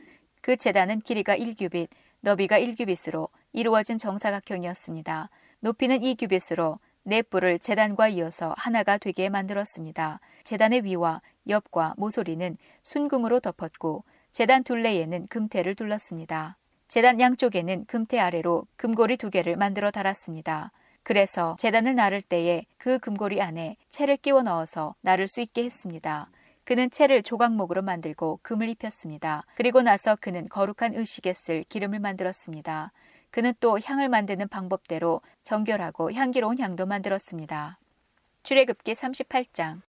그 재단은 길이가 1규빗, 너비가 1규빗으로 이루어진 정사각형이었습니다. 높이는 2규빗으로 네 뿔을 재단과 이어서 하나가 되게 만들었습니다. 재단의 위와 옆과 모서리는 순금으로 덮었고 재단 둘레에는 금태를 둘렀습니다. 재단 양쪽에는 금태 아래로 금고리 두 개를 만들어 달았습니다. 그래서 재단을 나를 때에 그 금고리 안에 채를 끼워 넣어서 나를 수 있게 했습니다. 그는 채를 조각목으로 만들고 금을 입혔습니다. 그리고 나서 그는 거룩한 의식에 쓸 기름을 만들었습니다. 그는 또 향을 만드는 방법대로 정결하고 향기로운 향도 만들었습니다. 출애굽기 38장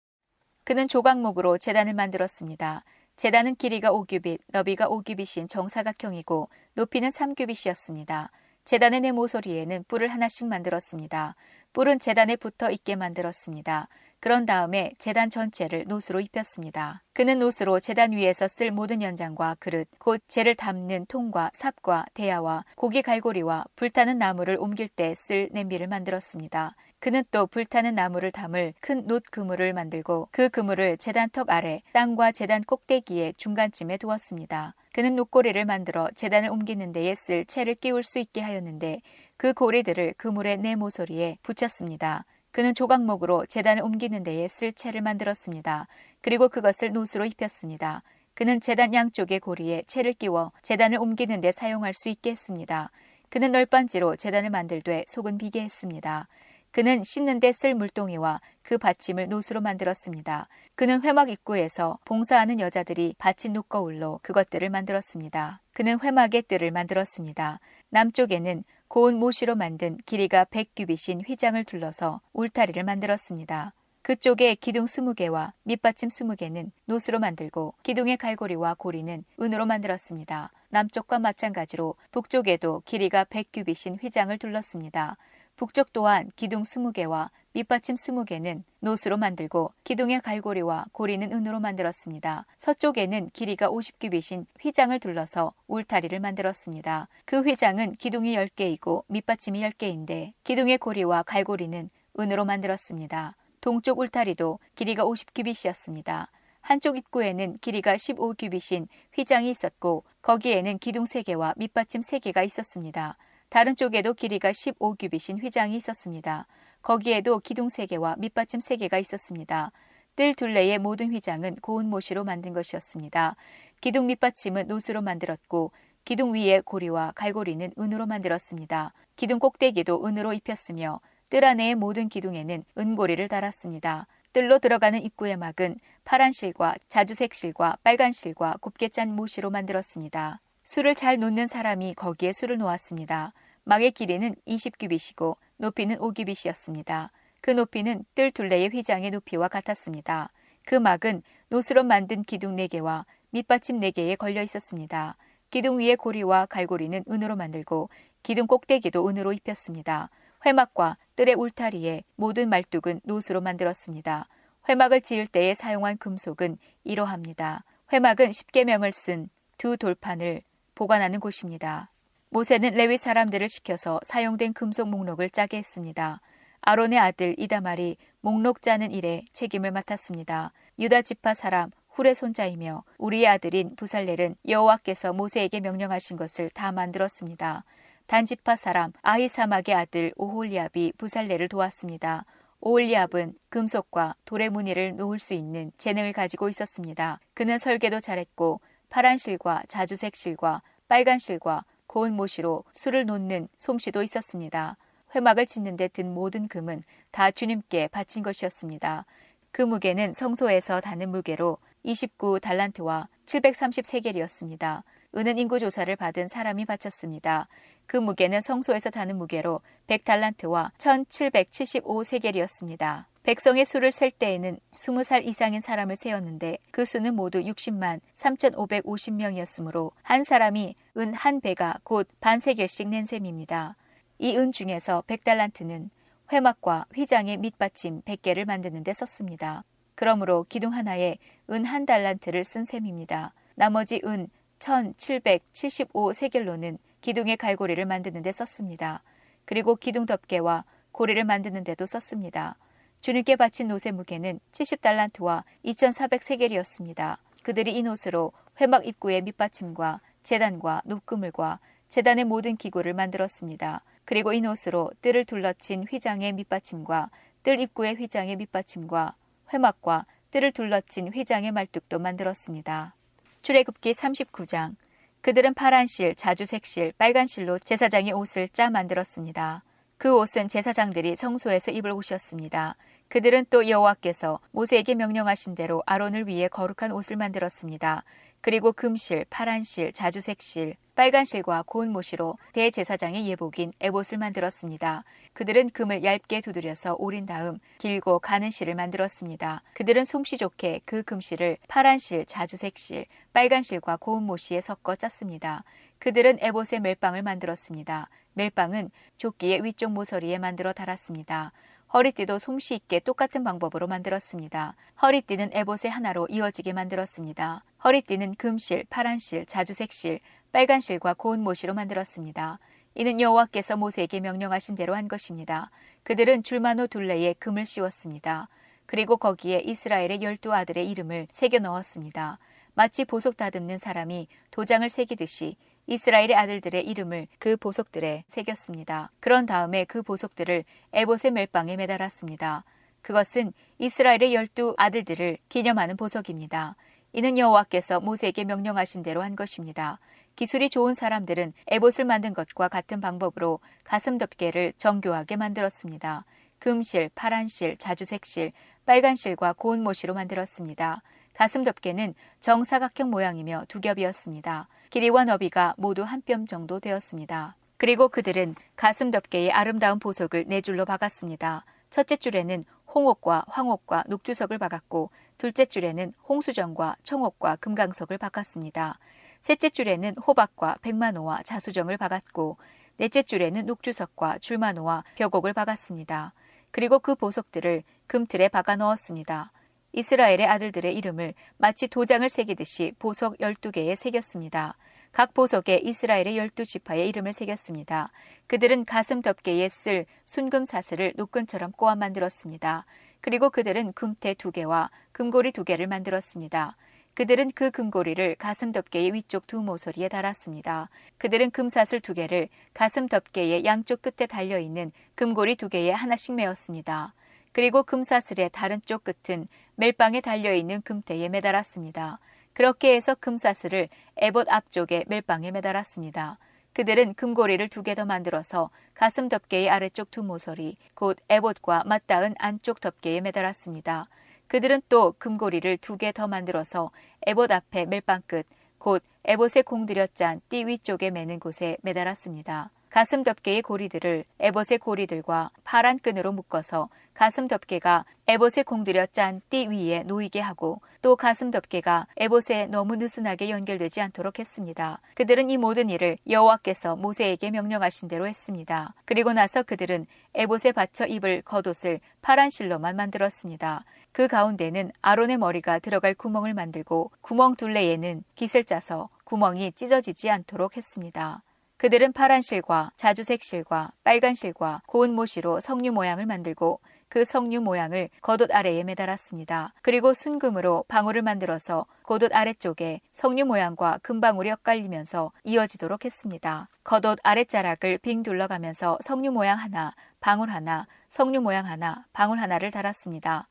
그는 조각목으로 재단을 만들었습니다. 재단은 길이가 5규빗, 너비가 5규빗인 정사각형이고 높이는 3규빗이었습니다. 재단의 네 모서리에는 뿔을 하나씩 만들었습니다. 뿔은 재단에 붙어 있게 만들었습니다. 그런 다음에 재단 전체를 노스로 입혔습니다. 그는 노스로 재단 위에서 쓸 모든 연장과 그릇, 곧 재를 담는 통과 삽과 대야와 고기 갈고리와 불타는 나무를 옮길 때 쓸 냄비를 만들었습니다. 그는 또 불타는 나무를 담을 큰 놋 그물을 만들고 그 그물을 재단턱 아래 땅과 재단 꼭대기의 중간쯤에 두었습니다. 그는 녹고리를 만들어 재단을 옮기는 데에 쓸 채를 끼울 수 있게 하였는데 그 고리들을 그물의 네 모서리에 붙였습니다. 그는 조각목으로 재단을 옮기는 데에 쓸 채를 만들었습니다. 그리고 그것을 노스로 입혔습니다. 그는 재단 양쪽의 고리에 채를 끼워 재단을 옮기는 데 사용할 수 있게 했습니다. 그는 널빤지로 재단을 만들되 속은 비게 했습니다. 그는 씻는 데 쓸 물동이와 그 받침을 노스로 만들었습니다. 그는 회막 입구에서 봉사하는 여자들이 받친 녹거울로 그것들을 만들었습니다. 그는 회막의 뜰을 만들었습니다. 남쪽에는 고운 모시로 만든 길이가 100규빗인 휘장을 둘러서 울타리를 만들었습니다. 그쪽에 기둥 20개와 밑받침 20개는 노스로 만들고 기둥의 갈고리와 고리는 은으로 만들었습니다. 남쪽과 마찬가지로 북쪽에도 길이가 100규빗인 휘장을 둘렀습니다. 북쪽 또한 기둥 20개와 밑받침 20개는 노스로 만들고 기둥의 갈고리와 고리는 은으로 만들었습니다. 서쪽에는 길이가 50규빗인 휘장을 둘러서 울타리를 만들었습니다. 그 휘장은 기둥이 10개이고 밑받침이 10개인데 기둥의 고리와 갈고리는 은으로 만들었습니다. 동쪽 울타리도 길이가 50규빗이었습니다. 한쪽 입구에는 길이가 15규빗인 휘장이 있었고 거기에는 기둥 3개와 밑받침 3개가 있었습니다. 다른 쪽에도 길이가 15규빗인 휘장이 있었습니다. 거기에도 기둥 3개와 밑받침 3개가 있었습니다. 뜰 둘레의 모든 휘장은 고운 모시로 만든 것이었습니다. 기둥 밑받침은 노스로 만들었고 기둥 위의 고리와 갈고리는 은으로 만들었습니다. 기둥 꼭대기도 은으로 입혔으며 뜰 안에의 모든 기둥에는 은고리를 달았습니다. 뜰로 들어가는 입구의 막은 파란 실과 자주색 실과 빨간 실과 곱게 짠 모시로 만들었습니다. 술을 잘 놓는 사람이 거기에 술을 놓았습니다. 막의 길이는 20규빗이고 높이는 5규빗이었습니다. 그 높이는 뜰 둘레의 휘장의 높이와 같았습니다. 그 막은 노스로 만든 기둥 4개와 밑받침 4개에 걸려 있었습니다. 기둥 위의 고리와 갈고리는 은으로 만들고 기둥 꼭대기도 은으로 입혔습니다. 회막과 뜰의 울타리에 모든 말뚝은 노스로 만들었습니다. 회막을 지을 때에 사용한 금속은 이러합니다. 회막은 10개명을 쓴 두 돌판을 보관하는 곳입니다. 모세는 레위 사람들을 시켜서 사용된 금속 목록을 짜게 했습니다. 아론의 아들 이다말이 목록 짜는 일에 책임을 맡았습니다. 유다 지파 사람 훌의 손자이며 우리의 아들인 부살렐은 여호와께서 모세에게 명령하신 것을 다 만들었습니다. 단지파 사람 아히사막의 아들 오홀리압이 부살렐을 도왔습니다. 오홀리압은 금속과 돌의 무늬를 놓을 수 있는 재능을 가지고 있었습니다. 그는 설계도 잘했고 파란 실과 자주색 실과 빨간 실과 고운 모시로 술을 놓는 솜씨도 있었습니다. 회막을 짓는 데 든 모든 금은 다 주님께 바친 것이었습니다. 그 무게는 성소에서 다는 무게로 29달란트와 730세겔이었습니다. 은은 인구 조사를 받은 사람이 바쳤습니다. 그 무게는 성소에서 다는 무게로 100달란트와 1775세겔이었습니다. 백성의 수를 셀 때에는 20살 이상인 사람을 세었는데 그 수는 모두 60만 3,550명이었으므로 한 사람이 은 한 배가 곧 반세겔씩 낸 셈입니다. 이 은 중에서 100달란트는 회막과 휘장의 밑받침 100개를 만드는 데 썼습니다. 그러므로 기둥 하나에 은 한 달란트를 쓴 셈입니다. 나머지 은 1775세겔로는 기둥의 갈고리를 만드는 데 썼습니다. 그리고 기둥 덮개와 고리를 만드는 데도 썼습니다. 주님께 바친 노새 무게는 70달란트와 2400세겔이었습니다. 그들이 이 노스로 회막 입구의 밑받침과 재단과 녹그물과 재단의 모든 기구를 만들었습니다. 그리고 이 노스로 뜰을 둘러친 휘장의 밑받침과 뜰 입구의 휘장의 밑받침과 회막과 뜰을 둘러친 휘장의 말뚝도 만들었습니다. 출애굽기 39장 그들은 파란 실, 자주색 실, 빨간 실로 제사장의 옷을 짜 만들었습니다. 그 옷은 제사장들이 성소에서 입을 옷이었습니다. 그들은 또 여호와께서 모세에게 명령하신 대로 아론을 위해 거룩한 옷을 만들었습니다. 그리고 금실, 파란실, 자주색실, 빨간실과 고운 모시로 대제사장의 예복인 에봇을 만들었습니다. 그들은 금을 얇게 두드려서 오린 다음 길고 가는 실을 만들었습니다. 그들은 솜씨 좋게 그 금실을 파란실, 자주색실, 빨간실과 고운 모시에 섞어 짰습니다. 그들은 에봇의 멜빵을 만들었습니다. 멜빵은 조끼의 위쪽 모서리에 만들어 달았습니다. 허리띠도 솜씨 있게 똑같은 방법으로 만들었습니다. 허리띠는 에봇의 하나로 이어지게 만들었습니다. 허리띠는 금실, 파란실, 자주색실, 빨간실과 고운 모시로 만들었습니다. 이는 여호와께서 모세에게 명령하신 대로 한 것입니다. 그들은 줄만호 둘레에 금을 씌웠습니다. 그리고 거기에 이스라엘의 열두 아들의 이름을 새겨 넣었습니다. 마치 보석 다듬는 사람이 도장을 새기듯이 이스라엘의 아들들의 이름을 그 보석들에 새겼습니다. 그런 다음에 그 보석들을 에봇의 멜빵에 매달았습니다. 그것은 이스라엘의 열두 아들들을 기념하는 보석입니다. 이는 여호와께서 모세에게 명령하신 대로 한 것입니다. 기술이 좋은 사람들은 에봇을 만든 것과 같은 방법으로 가슴 덮개를 정교하게 만들었습니다. 금실, 파란실, 자주색실, 빨간실과 고운 모시로 만들었습니다. 가슴 덮개는 정사각형 모양이며 두 겹이었습니다. 길이와 너비가 모두 한 뼘 정도 되었습니다. 그리고 그들은 가슴 덮개에 아름다운 보석을 네 줄로 박았습니다. 첫째 줄에는 홍옥과 황옥과 녹주석을 박았고 둘째 줄에는 홍수정과 청옥과 금강석을 박았습니다. 셋째 줄에는 호박과 백만호와 자수정을 박았고 넷째 줄에는 녹주석과 줄만호와 벽옥을 박았습니다. 그리고 그 보석들을 금틀에 박아 넣었습니다. 이스라엘의 아들들의 이름을 마치 도장을 새기듯이 보석 12개에 새겼습니다. 각 보석에 이스라엘의 열두 지파의 이름을 새겼습니다. 그들은 가슴 덮개에 쓸 순금 사슬을 노끈처럼 꼬아 만들었습니다. 그리고 그들은 금태 두 개와 금고리 두 개를 만들었습니다. 그들은 그 금고리를 가슴 덮개의 위쪽 두 모서리에 달았습니다. 그들은 금사슬 두 개를 가슴 덮개의 양쪽 끝에 달려 있는 금고리 두 개에 하나씩 메었습니다. 그리고 금사슬의 다른 쪽 끝은 멜빵에 달려 있는 금태에 매달았습니다. 그렇게 해서 금사슬을 에봇 앞쪽에 멜빵에 매달았습니다. 그들은 금고리를 두 개 더 만들어서 가슴 덮개의 아래쪽 두 모서리, 곧 에봇과 맞닿은 안쪽 덮개에 매달았습니다. 그들은 또 금고리를 두 개 더 만들어서 에봇 앞에 멜빵 끝, 곧 에봇에 공들여 짠 띠 위쪽에 매는 곳에 매달았습니다. 가슴 덮개의 고리들을 에봇의 고리들과 파란 끈으로 묶어서 가슴 덮개가 에봇에 공들여 짠 띠 위에 놓이게 하고 또 가슴 덮개가 에봇에 너무 느슨하게 연결되지 않도록 했습니다. 그들은 이 모든 일을 여호와께서 모세에게 명령하신 대로 했습니다. 그리고 나서 그들은 에봇에 받쳐 입을 겉옷을 파란 실로만 만들었습니다. 그 가운데는 아론의 머리가 들어갈 구멍을 만들고 구멍 둘레에는 깃을 짜서 구멍이 찢어지지 않도록 했습니다. 그들은 파란 실과 자주색 실과 빨간 실과 고운 모시로 석류 모양을 만들고 그 석류 모양을 겉옷 아래에 매달았습니다. 그리고 순금으로 방울을 만들어서 겉옷 아래쪽에 석류 모양과 금방울이 엇갈리면서 이어지도록 했습니다. 겉옷 아랫자락을 빙 둘러가면서 석류 모양 하나, 방울 하나, 석류 모양 하나, 방울 하나를 달았습니다.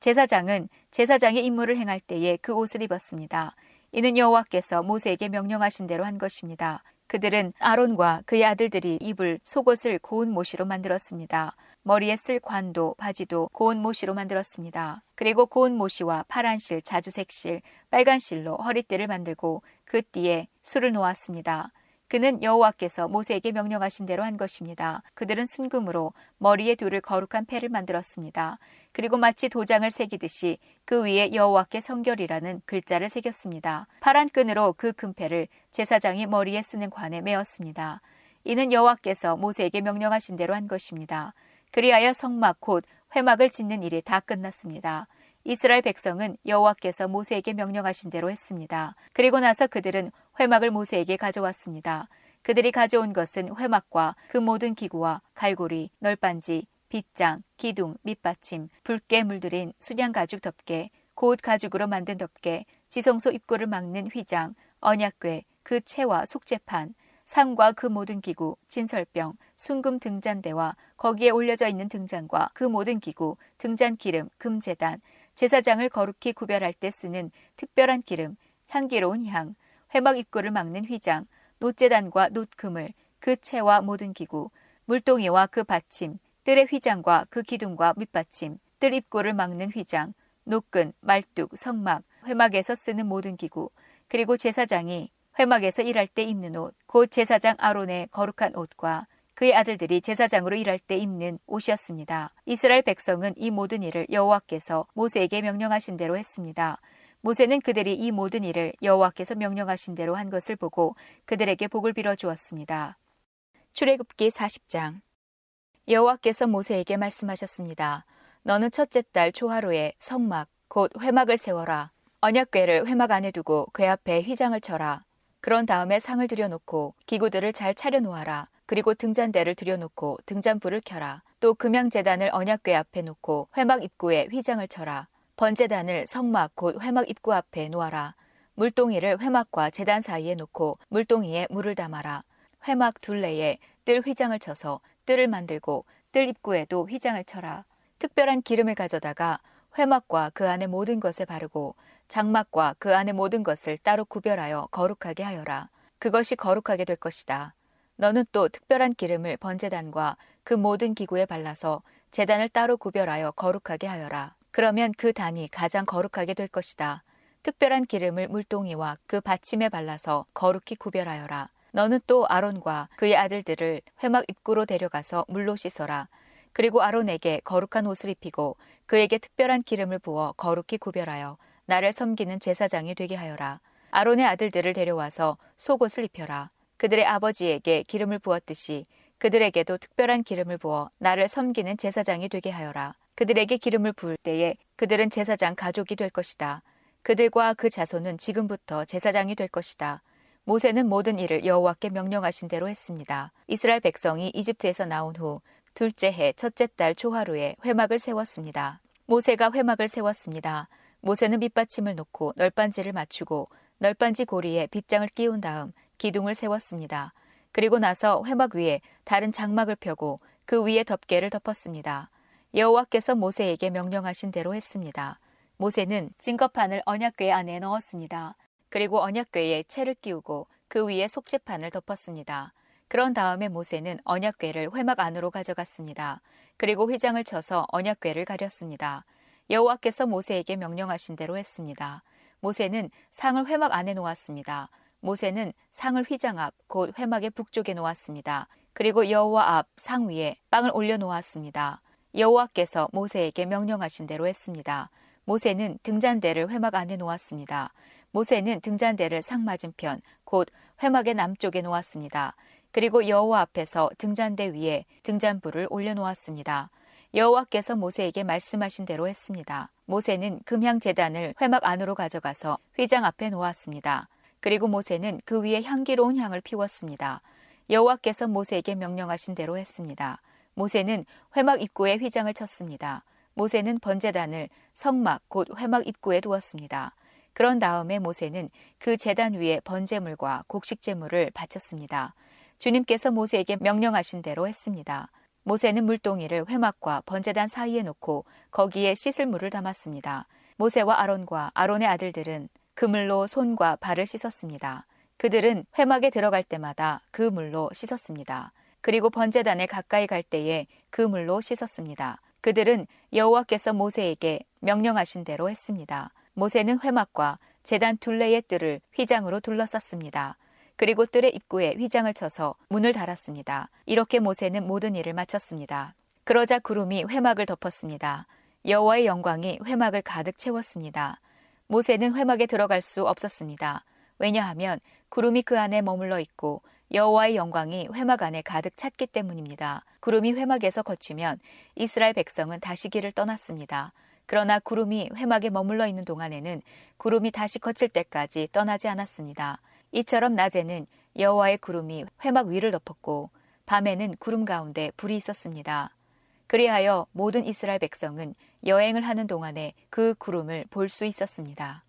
제사장은 제사장의 임무를 행할 때에 그 옷을 입었습니다. 이는 여호와께서 모세에게 명령하신 대로 한 것입니다. 그들은 아론과 그의 아들들이 입을 속옷을 고운 모시로 만들었습니다. 머리에 쓸 관도 바지도 고운 모시로 만들었습니다. 그리고 고운 모시와 파란 실, 자주색 실, 빨간 실로 허리띠를 만들고 그 띠에 술을 놓았습니다. 그는 여호와께서 모세에게 명령하신 대로 한 것입니다. 그들은 순금으로 머리에 두를 거룩한 패를 만들었습니다. 그리고 마치 도장을 새기듯이 그 위에 여호와께 성결이라는 글자를 새겼습니다. 파란 끈으로 그 금패를 제사장이 머리에 쓰는 관에 메었습니다. 이는 여호와께서 모세에게 명령하신 대로 한 것입니다. 그리하여 성막 곧 회막을 짓는 일이 다 끝났습니다. 이스라엘 백성은 여호와께서 모세에게 명령하신 대로 했습니다. 그리고 나서 그들은 회막을 모세에게 가져왔습니다. 그들이 가져온 것은 회막과 그 모든 기구와 갈고리, 널빤지, 빗장, 기둥, 밑받침, 붉게 물들인 수량 가죽 덮개, 곧 가죽으로 만든 덮개, 지성소 입구를 막는 휘장, 언약궤, 그 채와 속재판, 상과 그 모든 기구, 진설병, 순금 등잔대와 거기에 올려져 있는 등잔과 그 모든 기구, 등잔 기름, 금재단, 제사장을 거룩히 구별할 때 쓰는 특별한 기름, 향기로운 향, 회막 입구를 막는 휘장, 노재단과 노금을, 그 채와 모든 기구, 물동이와 그 받침, 뜰의 휘장과 그 기둥과 밑받침, 뜰 입구를 막는 휘장, 노끈, 말뚝, 성막, 회막에서 쓰는 모든 기구, 그리고 제사장이 회막에서 일할 때 입는 옷, 곧 제사장 아론의 거룩한 옷과 그의 아들들이 제사장으로 일할 때 입는 옷이었습니다. 이스라엘 백성은 이 모든 일을 여호와께서 모세에게 명령하신 대로 했습니다. 모세는 그들이 이 모든 일을 여호와께서 명령하신 대로 한 것을 보고 그들에게 복을 빌어 주었습니다. 출애굽기 40장 여호와께서 모세에게 말씀하셨습니다. 너는 첫째 달 초하루에 성막 곧 회막을 세워라. 언약궤를 회막 안에 두고 궤 앞에 휘장을 쳐라. 그런 다음에 상을 들여놓고 기구들을 잘 차려놓아라. 그리고 등잔대를 들여놓고 등잔불을 켜라. 또 금양재단을 언약궤 앞에 놓고 회막 입구에 휘장을 쳐라. 번제단을 성막 곧 회막 입구 앞에 놓아라. 물동이를 회막과 재단 사이에 놓고 물동이에 물을 담아라. 회막 둘레에 뜰 휘장을 쳐서 뜰을 만들고 뜰 입구에도 휘장을 쳐라. 특별한 기름을 가져다가 회막과 그 안에 모든 것에 바르고 장막과 그 안에 모든 것을 따로 구별하여 거룩하게 하여라. 그것이 거룩하게 될 것이다. 너는 또 특별한 기름을 번제단과 그 모든 기구에 발라서 제단을 따로 구별하여 거룩하게 하여라. 그러면 그 단이 가장 거룩하게 될 것이다. 특별한 기름을 물동이와 그 받침에 발라서 거룩히 구별하여라. 너는 또 아론과 그의 아들들을 회막 입구로 데려가서 물로 씻어라. 그리고 아론에게 거룩한 옷을 입히고 그에게 특별한 기름을 부어 거룩히 구별하여 나를 섬기는 제사장이 되게 하여라. 아론의 아들들을 데려와서 속옷을 입혀라. 그들의 아버지에게 기름을 부었듯이 그들에게도 특별한 기름을 부어 나를 섬기는 제사장이 되게 하여라. 그들에게 기름을 부을 때에 그들은 제사장 가족이 될 것이다. 그들과 그 자손은 지금부터 제사장이 될 것이다. 모세는 모든 일을 여호와께 명령하신 대로 했습니다. 이스라엘 백성이 이집트에서 나온 후 둘째 해 첫째 달 초하루에 회막을 세웠습니다. 모세가 회막을 세웠습니다. 모세는 밑받침을 놓고 널빤지를 맞추고 널빤지 고리에 빗장을 끼운 다음 기둥을 세웠습니다. 그리고 나서 회막 위에 다른 장막을 펴고 그 위에 덮개를 덮었습니다. 여호와께서 모세에게 명령하신 대로 했습니다. 모세는 증거판을 언약궤 안에 넣었습니다. 그리고 언약궤에 채를 끼우고 그 위에 속죄판을 덮었습니다. 그런 다음에 모세는 언약궤를 회막 안으로 가져갔습니다. 그리고 휘장을 쳐서 언약궤를 가렸습니다. 여호와께서 모세에게 명령하신 대로 했습니다. 모세는 상을 회막 안에 놓았습니다. 모세는 상을 휘장 앞 곧 회막의 북쪽에 놓았습니다. 그리고 여호와 앞 상 위에 빵을 올려 놓았습니다. 여호와께서 모세에게 명령하신 대로 했습니다. 모세는 등잔대를 회막 안에 놓았습니다. 모세는 등잔대를 상 맞은편 곧 회막의 남쪽에 놓았습니다. 그리고 여호와 앞에서 등잔대 위에 등잔불을 올려 놓았습니다. 여호와께서 모세에게 말씀하신 대로 했습니다. 모세는 금향 제단을 회막 안으로 가져가서 휘장 앞에 놓았습니다. 그리고 모세는 그 위에 향기로운 향을 피웠습니다. 여호와께서 모세에게 명령하신 대로 했습니다. 모세는 회막 입구에 휘장을 쳤습니다. 모세는 번제단을 성막 곧 회막 입구에 두었습니다. 그런 다음에 모세는 그 제단 위에 번제물과 곡식제물을 바쳤습니다. 주님께서 모세에게 명령하신 대로 했습니다. 모세는 물동이를 회막과 번제단 사이에 놓고 거기에 씻을 물을 담았습니다. 모세와 아론과 아론의 아들들은 그물로 손과 발을 씻었습니다. 그들은 회막에 들어갈 때마다 그 물로 씻었습니다. 그리고 번제단에 가까이 갈 때에 그 물로 씻었습니다. 그들은 여호와께서 모세에게 명령하신 대로 했습니다. 모세는 회막과 제단 둘레의 뜰을 휘장으로 둘러쌌습니다. 그리고 뜰의 입구에 휘장을 쳐서 문을 달았습니다. 이렇게 모세는 모든 일을 마쳤습니다. 그러자 구름이 회막을 덮었습니다. 여호와의 영광이 회막을 가득 채웠습니다. 모세는 회막에 들어갈 수 없었습니다. 왜냐하면 구름이 그 안에 머물러 있고 여호와의 영광이 회막 안에 가득 찼기 때문입니다. 구름이 회막에서 거치면 이스라엘 백성은 다시 길을 떠났습니다. 그러나 구름이 회막에 머물러 있는 동안에는 구름이 다시 거칠 때까지 떠나지 않았습니다. 이처럼 낮에는 여호와의 구름이 회막 위를 덮었고 밤에는 구름 가운데 불이 있었습니다. 그리하여 모든 이스라엘 백성은 여행을 하는 동안에 그 구름을 볼 수 있었습니다.